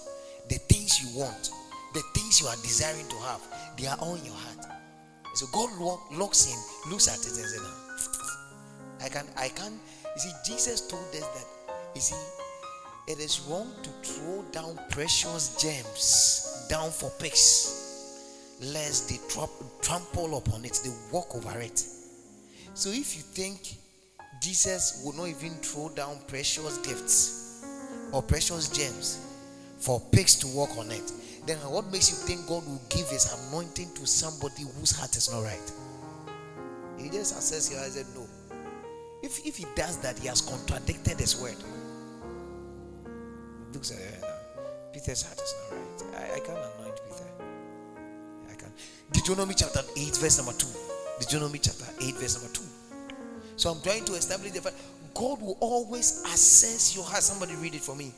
the things you want, the things you are desiring to have, they are all in your heart. So God looks in, looks at it and says, I can, I can. You see, Jesus told us that. You see, it is wrong to throw down precious gems down for pigs, lest they trample upon it, they walk over it. So if you think Jesus would not even throw down precious gifts or precious gems for pigs to walk on it, then what makes you think God will give his anointing to somebody whose heart is not right? He just assess your eyes and no. If, if he does that, he has contradicted his word. Looks at it. Uh, Peter's heart is not right. I, I can't anoint. Deuteronomy chapter 8, verse number 2. Deuteronomy chapter 8, verse number 2. So I'm trying to establish the fact God will always assess your heart. Somebody read it for me.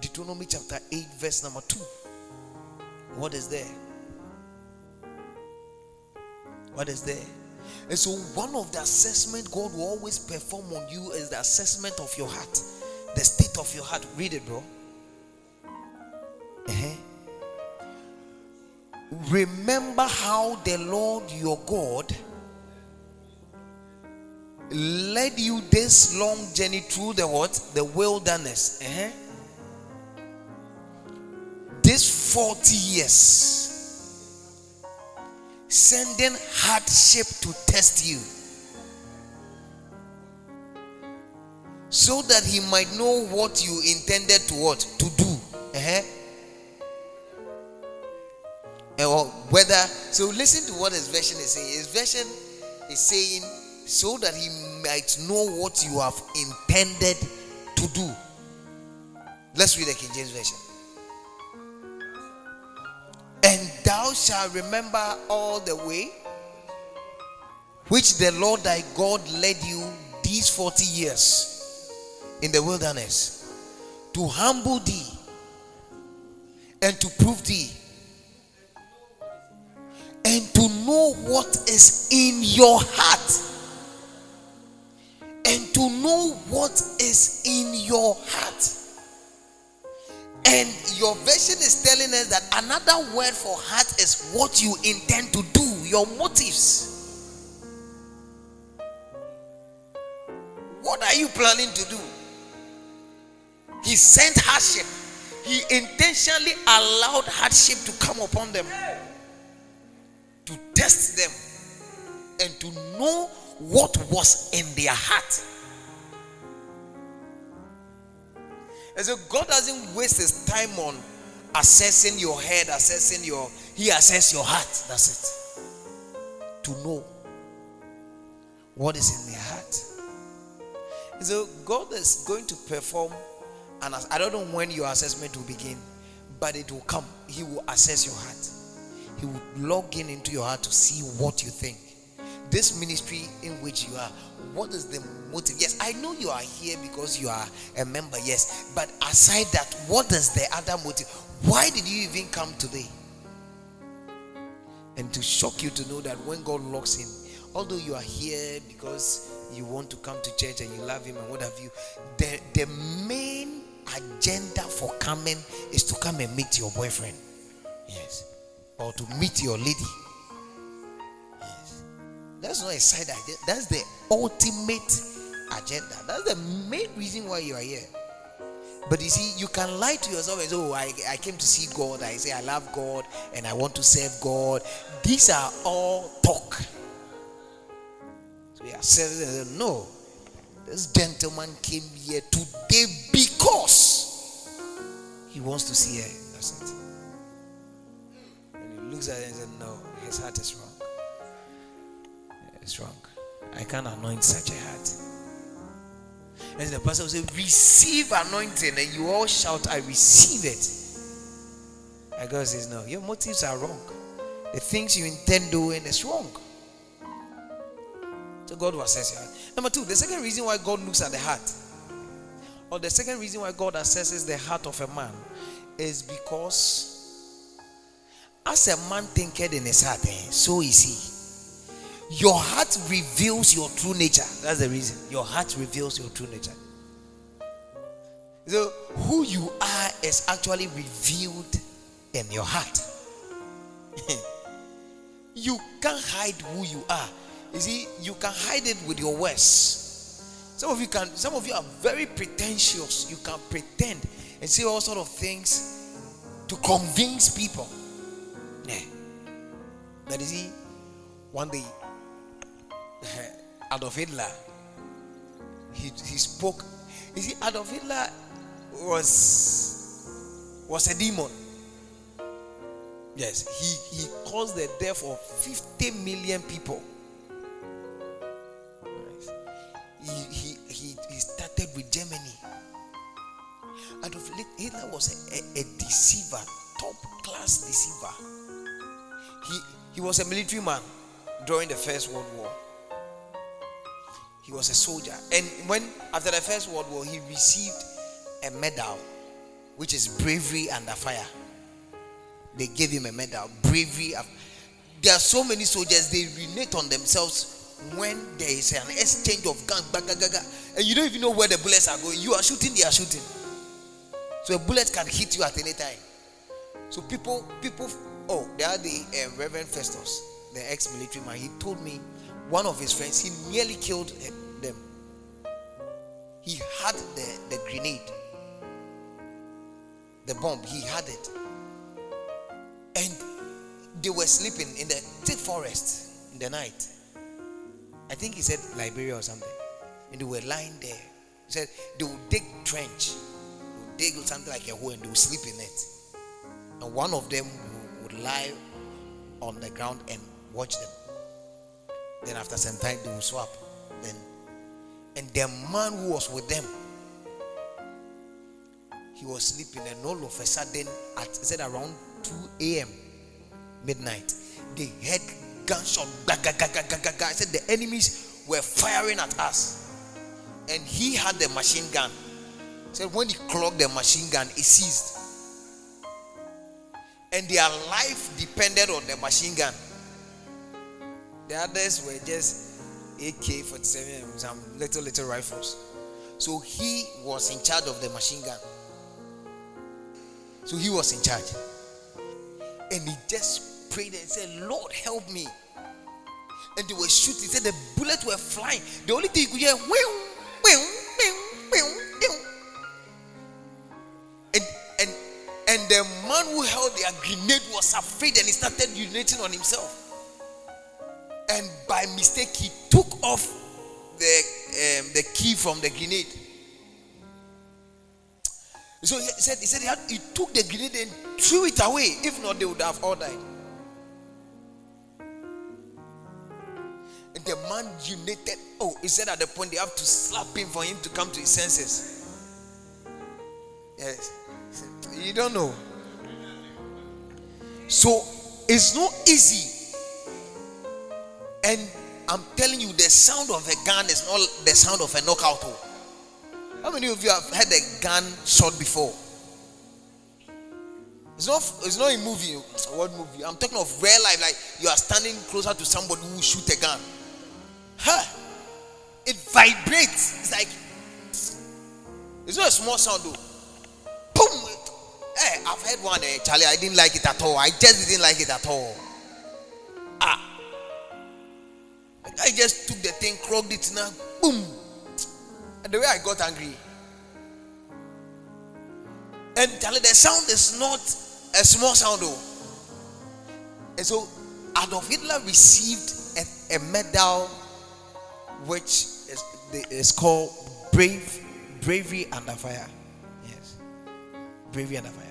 Deuteronomy chapter 8, verse number 2. What is there? What is there? And so, one of the assessment God will always perform on you is the assessment of your heart, the state of your heart. Read it, bro. Uh-huh. Remember how the Lord your God led you this long journey through the what? The wilderness. Uh-huh this 40 years, sending hardship to test you so that he might know what you intended to what to do uh-huh. Eh, or whether so listen to what his version is saying. His version is saying so that he might know what you have intended to do. Let's read the king james version. And thou shalt remember all the way which the Lord thy God led you these 40 years in the wilderness to humble thee and to prove thee and to know what is in your heart and to know what is in your heart and your version is telling us that another word for heart is what you intend to do, your motives. What are you planning to do? He sent hardship. He intentionally allowed hardship to come upon them to test them and to know what was in their heart. And so God doesn't waste his time on assessing your head, assessing your, he assesses your heart. That's it. To know what is in their heart. And so God is going to perform, and I don't know when your assessment will begin, but it will come. He will assess your heart. He will log in into your heart to see what you think. This ministry in which you are, what is the motive? Yes, I know you are here because you are a member, yes. But aside that, what is the other motive? Why did you even come today? And to shock you to know that when God locks in, although you are here because you want to come to church and you love Him and what have you, the, the main agenda for coming is to come and meet your boyfriend. Yes. Or to meet your lady that's not a side agenda. That's the ultimate agenda. That's the main reason why you are here. But you see, you can lie to yourself and say, Oh, I, I came to see God. I say, I love God and I want to serve God. These are all talk. So, yeah, said, No, this gentleman came here today because he wants to see her. That's it. Looks at it and says, No, his heart is wrong It's wrong. I can't anoint such a heart. And the pastor will say, Receive anointing, and you all shout, I receive it. And God says, No, your motives are wrong. The things you intend doing is wrong. So God will assess your heart. Number two, the second reason why God looks at the heart, or the second reason why God assesses the heart of a man, is because as a man thinketh in his heart, eh, so is he. Your heart reveals your true nature. That's the reason. Your heart reveals your true nature. So, who you are is actually revealed in your heart. you can't hide who you are. You see, you can hide it with your words. Some of you can, some of you are very pretentious. You can pretend and say all sort of things to convince people. Yeah. But you one day, Adolf Hitler, he, he spoke. You see, Adolf Hitler was was a demon. Yes, he, he caused the death of 50 million people. He, he, he, he started with Germany. Adolf Hitler was a, a, a deceiver, top class deceiver. He, he was a military man during the First World War. He was a soldier. And when, after the First World War, he received a medal, which is bravery under fire. They gave him a medal, bravery. Of, There are so many soldiers, they renate on themselves when there is an exchange of guns, and you don't even know where the bullets are going. You are shooting, they are shooting. So a bullet can hit you at any time. So people, people, oh, they are the uh, Reverend Festus, the ex-military man. He told me one of his friends, he nearly killed them. He had the, the grenade, the bomb, he had it. And they were sleeping in the thick forest in the night. I think he said Liberia or something. And they were lying there. He said they would dig trench, they would dig something like a hole and they would sleep in it. And one of them lie on the ground and watch them. Then after some time they would swap. Then and the man who was with them, he was sleeping, and all of a sudden, at said around 2 a.m. midnight, they heard gunshot. I said the enemies were firing at us, and he had the machine gun. said when he clocked the machine gun, it seized, and their life depended on the machine gun. The others were just AK 47 and some little, little rifles. So he was in charge of the machine gun. So he was in charge. And he just prayed and said, Lord, help me. And they were shooting. He said the bullets were flying. The only thing you could hear, and, and the man who held their grenade was afraid and he started urinating on himself and by mistake he took off the um, the key from the grenade. So he said he said he, had, he took the grenade and threw it away. If not, they would have all died. And the man urinated. Oh, he said at the point they have to slap him for him to come to his senses. Yes. You don't know. So it's not easy and I'm telling you, the sound of a gun is not the sound of a knockout. Oh. How many of you have had a gun shot before? It's not, it's not a movie. Oh. What movie? I'm talking of real life. Like you are standing closer to somebody who shoot a gun. Huh? It vibrates. It's like it's not a small sound though. I've heard one, uh, Charlie. I didn't like it at all. I just didn't like it at all. Ah, I just took the thing, clogged it now, boom. And the way I got angry. And Charlie, the sound is not a small sound though. And so Adolf Hitler received a, a medal which is, is called Brave Bravery Under Fire. Yes. Bravery Under Fire.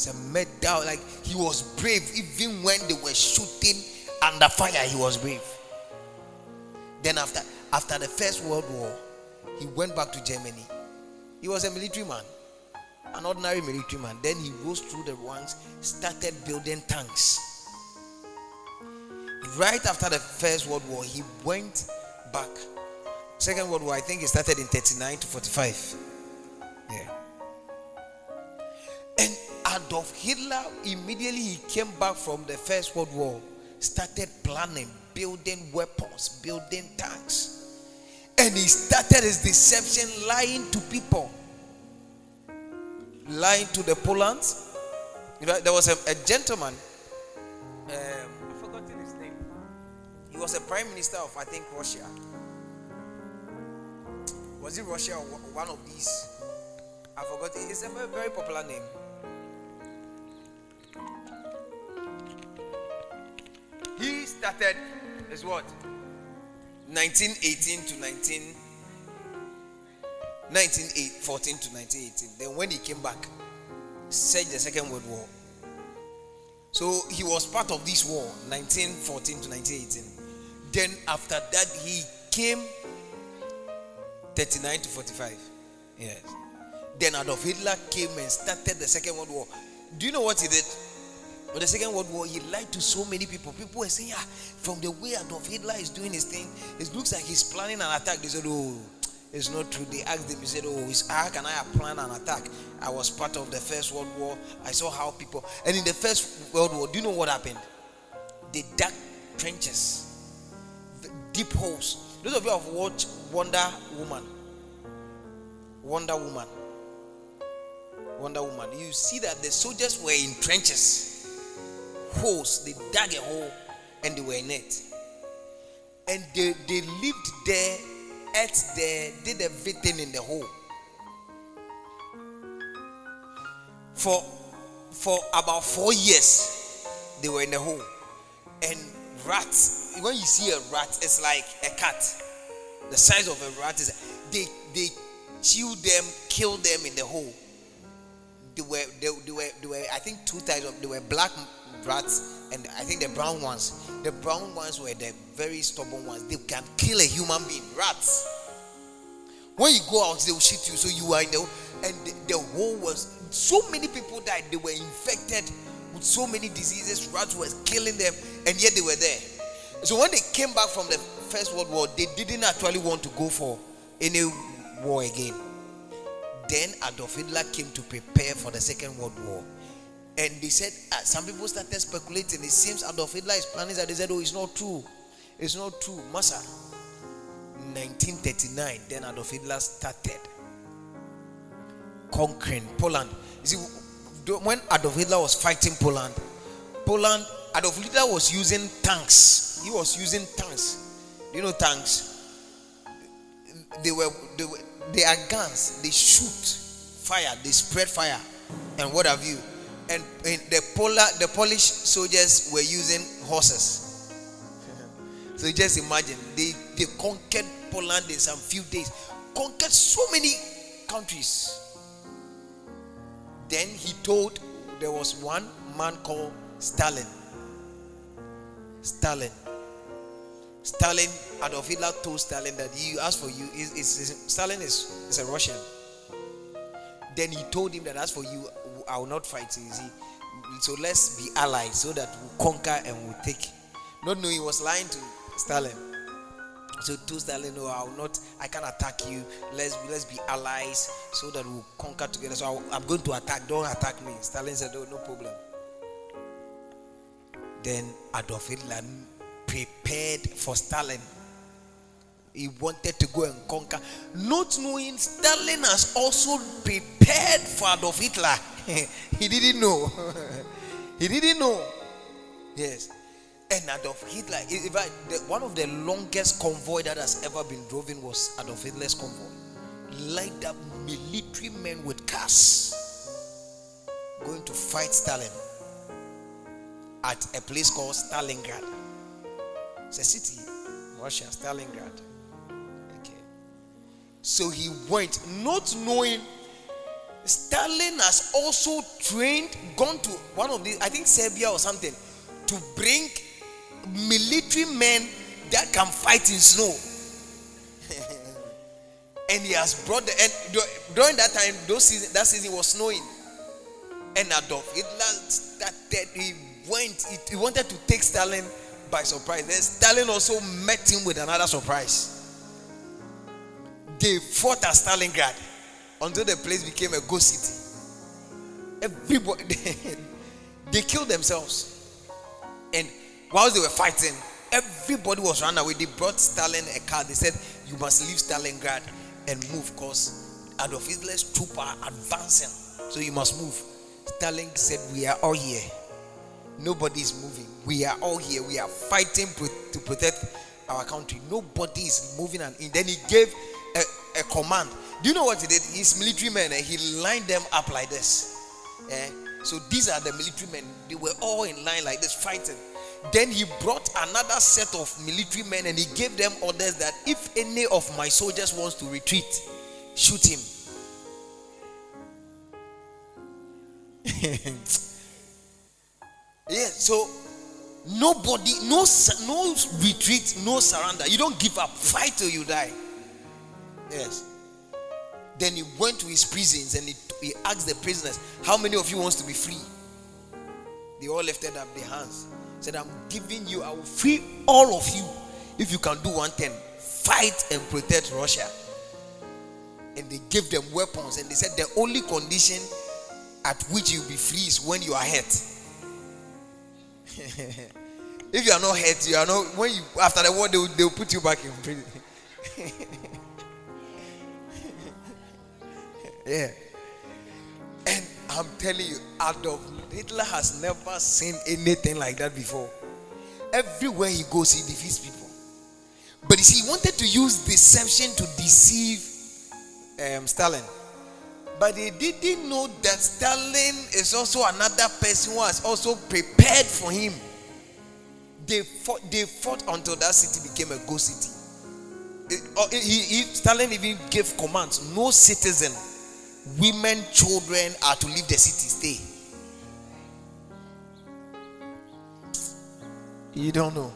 It's a medal, like he was brave even when they were shooting under fire, he was brave. Then after after the First World War, he went back to Germany. He was a military man, an ordinary military man. Then he rose through the ranks, started building tanks. Right after the First World War, he went back. Second World War, I think he started in 39 to 45. Yeah. And Adolf Hitler, immediately he came back from the First World War, started planning, building weapons, building tanks. And he started his deception lying to people, lying to the Polans. There was a, a gentleman, um, I've forgotten his name. He was a prime minister of, I think, Russia. Was it Russia or one of these? I forgot. It's a very, very popular name. He started, is what? 1918 to 19, 1914 to 1918. Then when he came back, said the Second World War. So he was part of this war, 1914 to 1918. Then after that, he came 39 to 45. Yes. Then Adolf Hitler came and started the Second World War. Do you know what he did? For the Second World War, he lied to so many people. People were saying, yeah, from the way Adolf Hitler is doing his thing, it looks like he's planning an attack. They said, oh, it's not true. They asked him, he said, oh, how can I plan an attack? I was part of the First World War. I saw how people, and in the First World War, do you know what happened? They dug trenches, the deep holes. Those of you have watched Wonder Woman. Wonder Woman. Wonder Woman. You see that the soldiers were in trenches, holes. They dug a hole and they were in it. And they, they lived there, ate there, did everything in the hole. For, for about four years, they were in the hole. And rats, when you see a rat, it's like a cat. The size of a rat is, they, they chew them, kill them in the hole they were they, they were they were I think two types of they were black rats and I think the brown ones. The brown ones were the very stubborn ones. They can kill a human being. Rats. When you go out, they will shoot you. So you are in the and the, the whole was so many people died. They were infected with so many diseases. Rats were killing them, and yet they were there. So when they came back from the First World War, they didn't actually want to go for any war again. Then Adolf Hitler came to prepare for the Second World War. And they said, uh, some people started speculating. It seems Adolf Hitler is planning that. They said, oh, it's not true. It's not true. Massa. 1939, then Adolf Hitler started conquering Poland. You see, when Adolf Hitler was fighting Poland, Poland, Adolf Hitler was using tanks. He was using tanks. You know tanks? They were, they were they are guns. They shoot fire. They spread fire, and what have you. And, the Polar, the Polish soldiers were using horses. so just imagine they they conquered Poland in some few days. Conquered so many countries. Then he told there was one man called Stalin. Stalin Stalin, Adolf Hitler told Stalin that he asked for you. Is, is, Stalin is, is a Russian. Then he told him that as for you, I will not fight? So let's be allies so that we'll conquer and we'll take. Not knowing he was lying to Stalin. So to Stalin, no, I will not, I can attack you. Let's let's be allies so that we'll conquer together. So I, am going to attack. Don't attack me. Stalin said, oh, no problem. Then Adolf Hitler prepared for Stalin. He wanted to go and conquer, not knowing Stalin has also prepared for Adolf Hitler. he didn't know. he didn't know. Yes. And Adolf Hitler, in fact, one of the longest convoy that has ever been driven was Adolf Hitler's convoy. Lined up military men with cars going to fight Stalin at a place called Stalingrad. It's a city, Russia, Stalingrad. Okay. So he went, not knowing Stalin has also trained, gone to one of the, I think Siberia or something, to bring military men that can fight in snow. and he has brought the and during that time, those season, that season was snowing. And Adolf Hitler started, he went, he wanted to take Stalin by surprise. Then Stalin also met him with another surprise. They fought at Stalingrad until the place became a ghost city. Everybody, they, killed themselves. And while they were fighting, everybody was run away. They brought Stalin a car. They said, You must leave Stalingrad and move because Adolf Hitler's troops are advancing. So you must move. Stalin said, We are all here. Nobody is moving. We are all here. We are fighting to protect our country. Nobody is moving. And then he gave a, a command. Do you know what he did? His military men, and he lined them up like this. Eh? So these are the military men. They were all in line like this, fighting. Then he brought another set of military men and he gave them orders that if any of my soldiers wants to retreat, shoot him. yeah, so nobody, no, no retreat, no surrender. You don't give up. Fight till you die. Yes. Then he went to his prisons and he, he asked the prisoners, How many of you wants to be free? They all lifted up their hands. Said, I'm giving you, I will free all of you if you can do one thing. Fight and protect Russia. And they gave them weapons and they said the only condition at which you'll be free is when you are hurt. if you are not hurt, you are not when you after the war they will, they will put you back in prison. yeah. And I'm telling you, Adolf Hitler has never seen anything like that before. Everywhere he goes, he defeats people. But you see, he wanted to use deception to deceive um, Stalin. But they didn't know that Stalin is also another person who has also prepared for him. They fought, they fought until that city became a ghost city. It, Stalin even gave commands no citizen, women, children are to leave the city, stay. You don't know.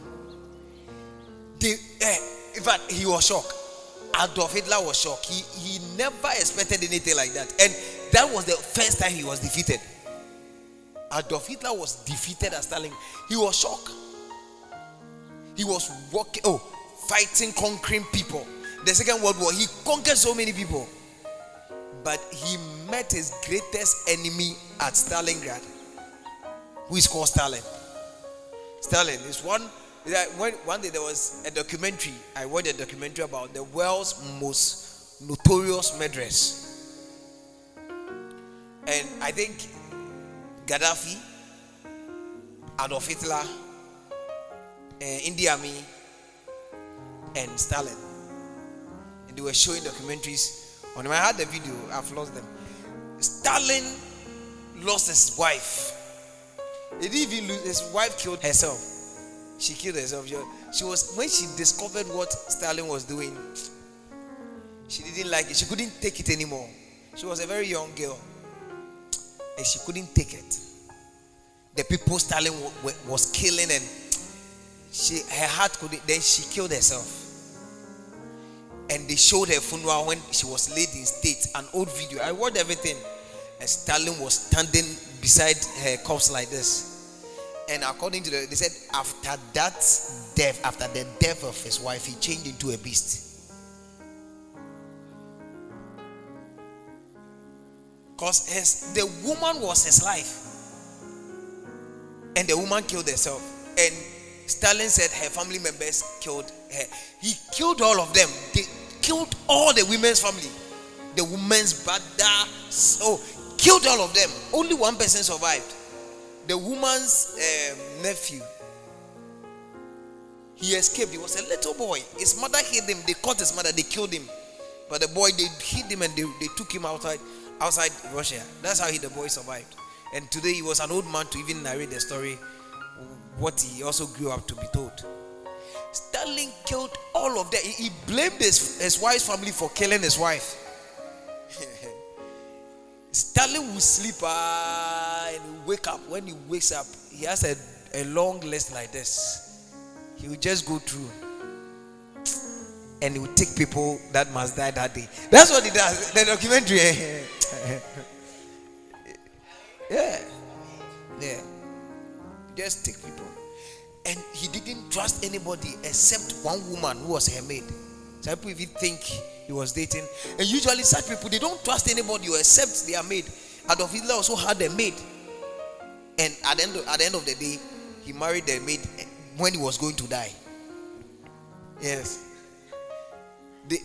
They, eh, in fact, he was shocked. Adolf Hitler was shocked. He, he never expected anything like that. And that was the first time he was defeated. Adolf Hitler was defeated at Stalin. He was shocked. He was walking, oh, fighting, conquering people. The Second World War, he conquered so many people. But he met his greatest enemy at Stalingrad, who is called Stalin. Stalin is one one day there was a documentary. I watched a documentary about the world's most notorious murderers. And I think Gaddafi, Adolf Hitler, uh, Idi Amin, and Stalin. And they were showing documentaries them. I had the video, I've lost them. Stalin lost his wife. He didn't even lose, his wife killed herself. She killed herself. She was when she discovered what Stalin was doing, she didn't like it. She couldn't take it anymore. She was a very young girl. And she couldn't take it. The people Stalin was killing and she her heart couldn't then she killed herself. And they showed her funeral when she was laid in state, an old video. I watched everything. And Stalin was standing beside her corpse like this. And according to the, they said after that death, after the death of his wife, he changed into a beast. Because his the woman was his life. And the woman killed herself. And Stalin said her family members killed her. He killed all of them. They killed all the women's family. The woman's brother. Oh, killed all of them. Only one person survived the woman's um, nephew, he escaped. He was a little boy. His mother hid him. They caught his mother. They killed him. But the boy, they hid him and they, they took him outside outside Russia. That's how he, the boy survived. And today he was an old man to even narrate the story, what he also grew up to be told. Stalin killed all of them. He, blamed his, his wife's family for killing his wife. Stalin will sleep uh, and wake up. When he wakes up, he has a, a long list like this. He will just go through and he will take people that must die that day. That's what he does. The documentary. yeah. Yeah. Just take people. And he didn't trust anybody except one woman who was her maid. Some people even think he was dating. And usually such people they don't trust anybody except their maid. Adolf Hitler also had a maid. And at the end of, at the end of the day, he married the maid when he was going to die. Yes.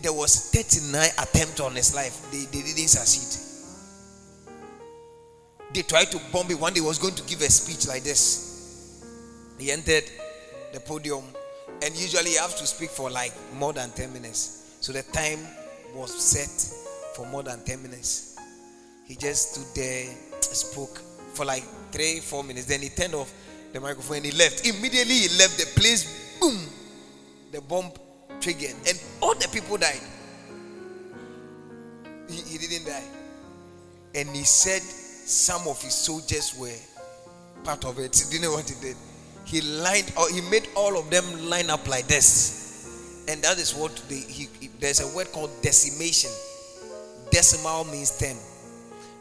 there was 39 attempts on his life. They, they didn't succeed. They tried to bomb him. One day he was going to give a speech like this. He entered the podium, and usually you have to speak for like more than 10 minutes. So the time was set for more than 10 minutes. He just stood there, spoke for like three, four minutes. Then he turned off the microphone and he left. Immediately he left the place, boom, the bomb triggered, and all the people died. He, he didn't die. And he said some of his soldiers were part of it. He didn't know what he did. He lined or he made all of them line up like this. And that is what they, he, there's a word called decimation. Decimal means 10.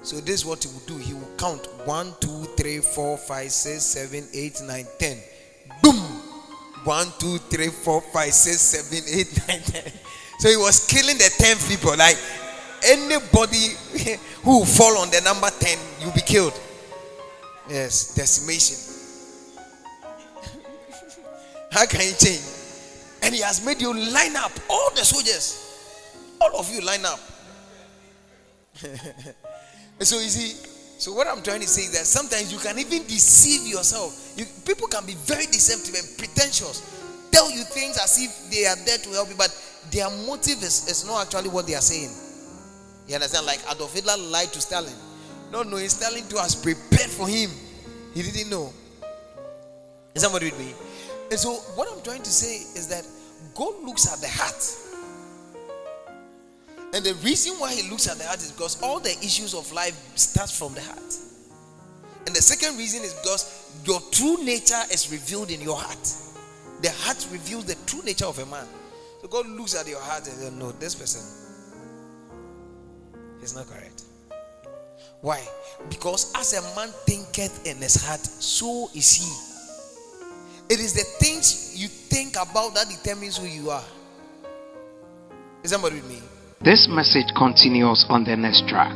So this is what he will do. He will count 1, 2, 3, 4, 5, 6, 7, 8, 9, 10. Boom! 1, 2, 3, 4, 5, 6, 7, 8, 9, 10. So he was killing the 10 people. Like anybody who fall on the number 10, you'll be killed. Yes, decimation. How can he change? And he has made you line up, all the soldiers. All of you line up. so you see, so what I'm trying to say is that sometimes you can even deceive yourself. You, people can be very deceptive and pretentious, tell you things as if they are there to help you, but their motive is, is not actually what they are saying. You understand? Like Adolf Hitler lied to Stalin. No, knowing Stalin too has prepared for him. He didn't know. Is somebody with me? And so what I'm trying to say is that God looks at the heart. And the reason why he looks at the heart is because all the issues of life start from the heart. And the second reason is because your true nature is revealed in your heart. The heart reveals the true nature of a man. So God looks at your heart and says, No, this person is not correct. Why? Because as a man thinketh in his heart, so is he. It is the things you think about that determines who you are. Is somebody with me? This message continues on the next track.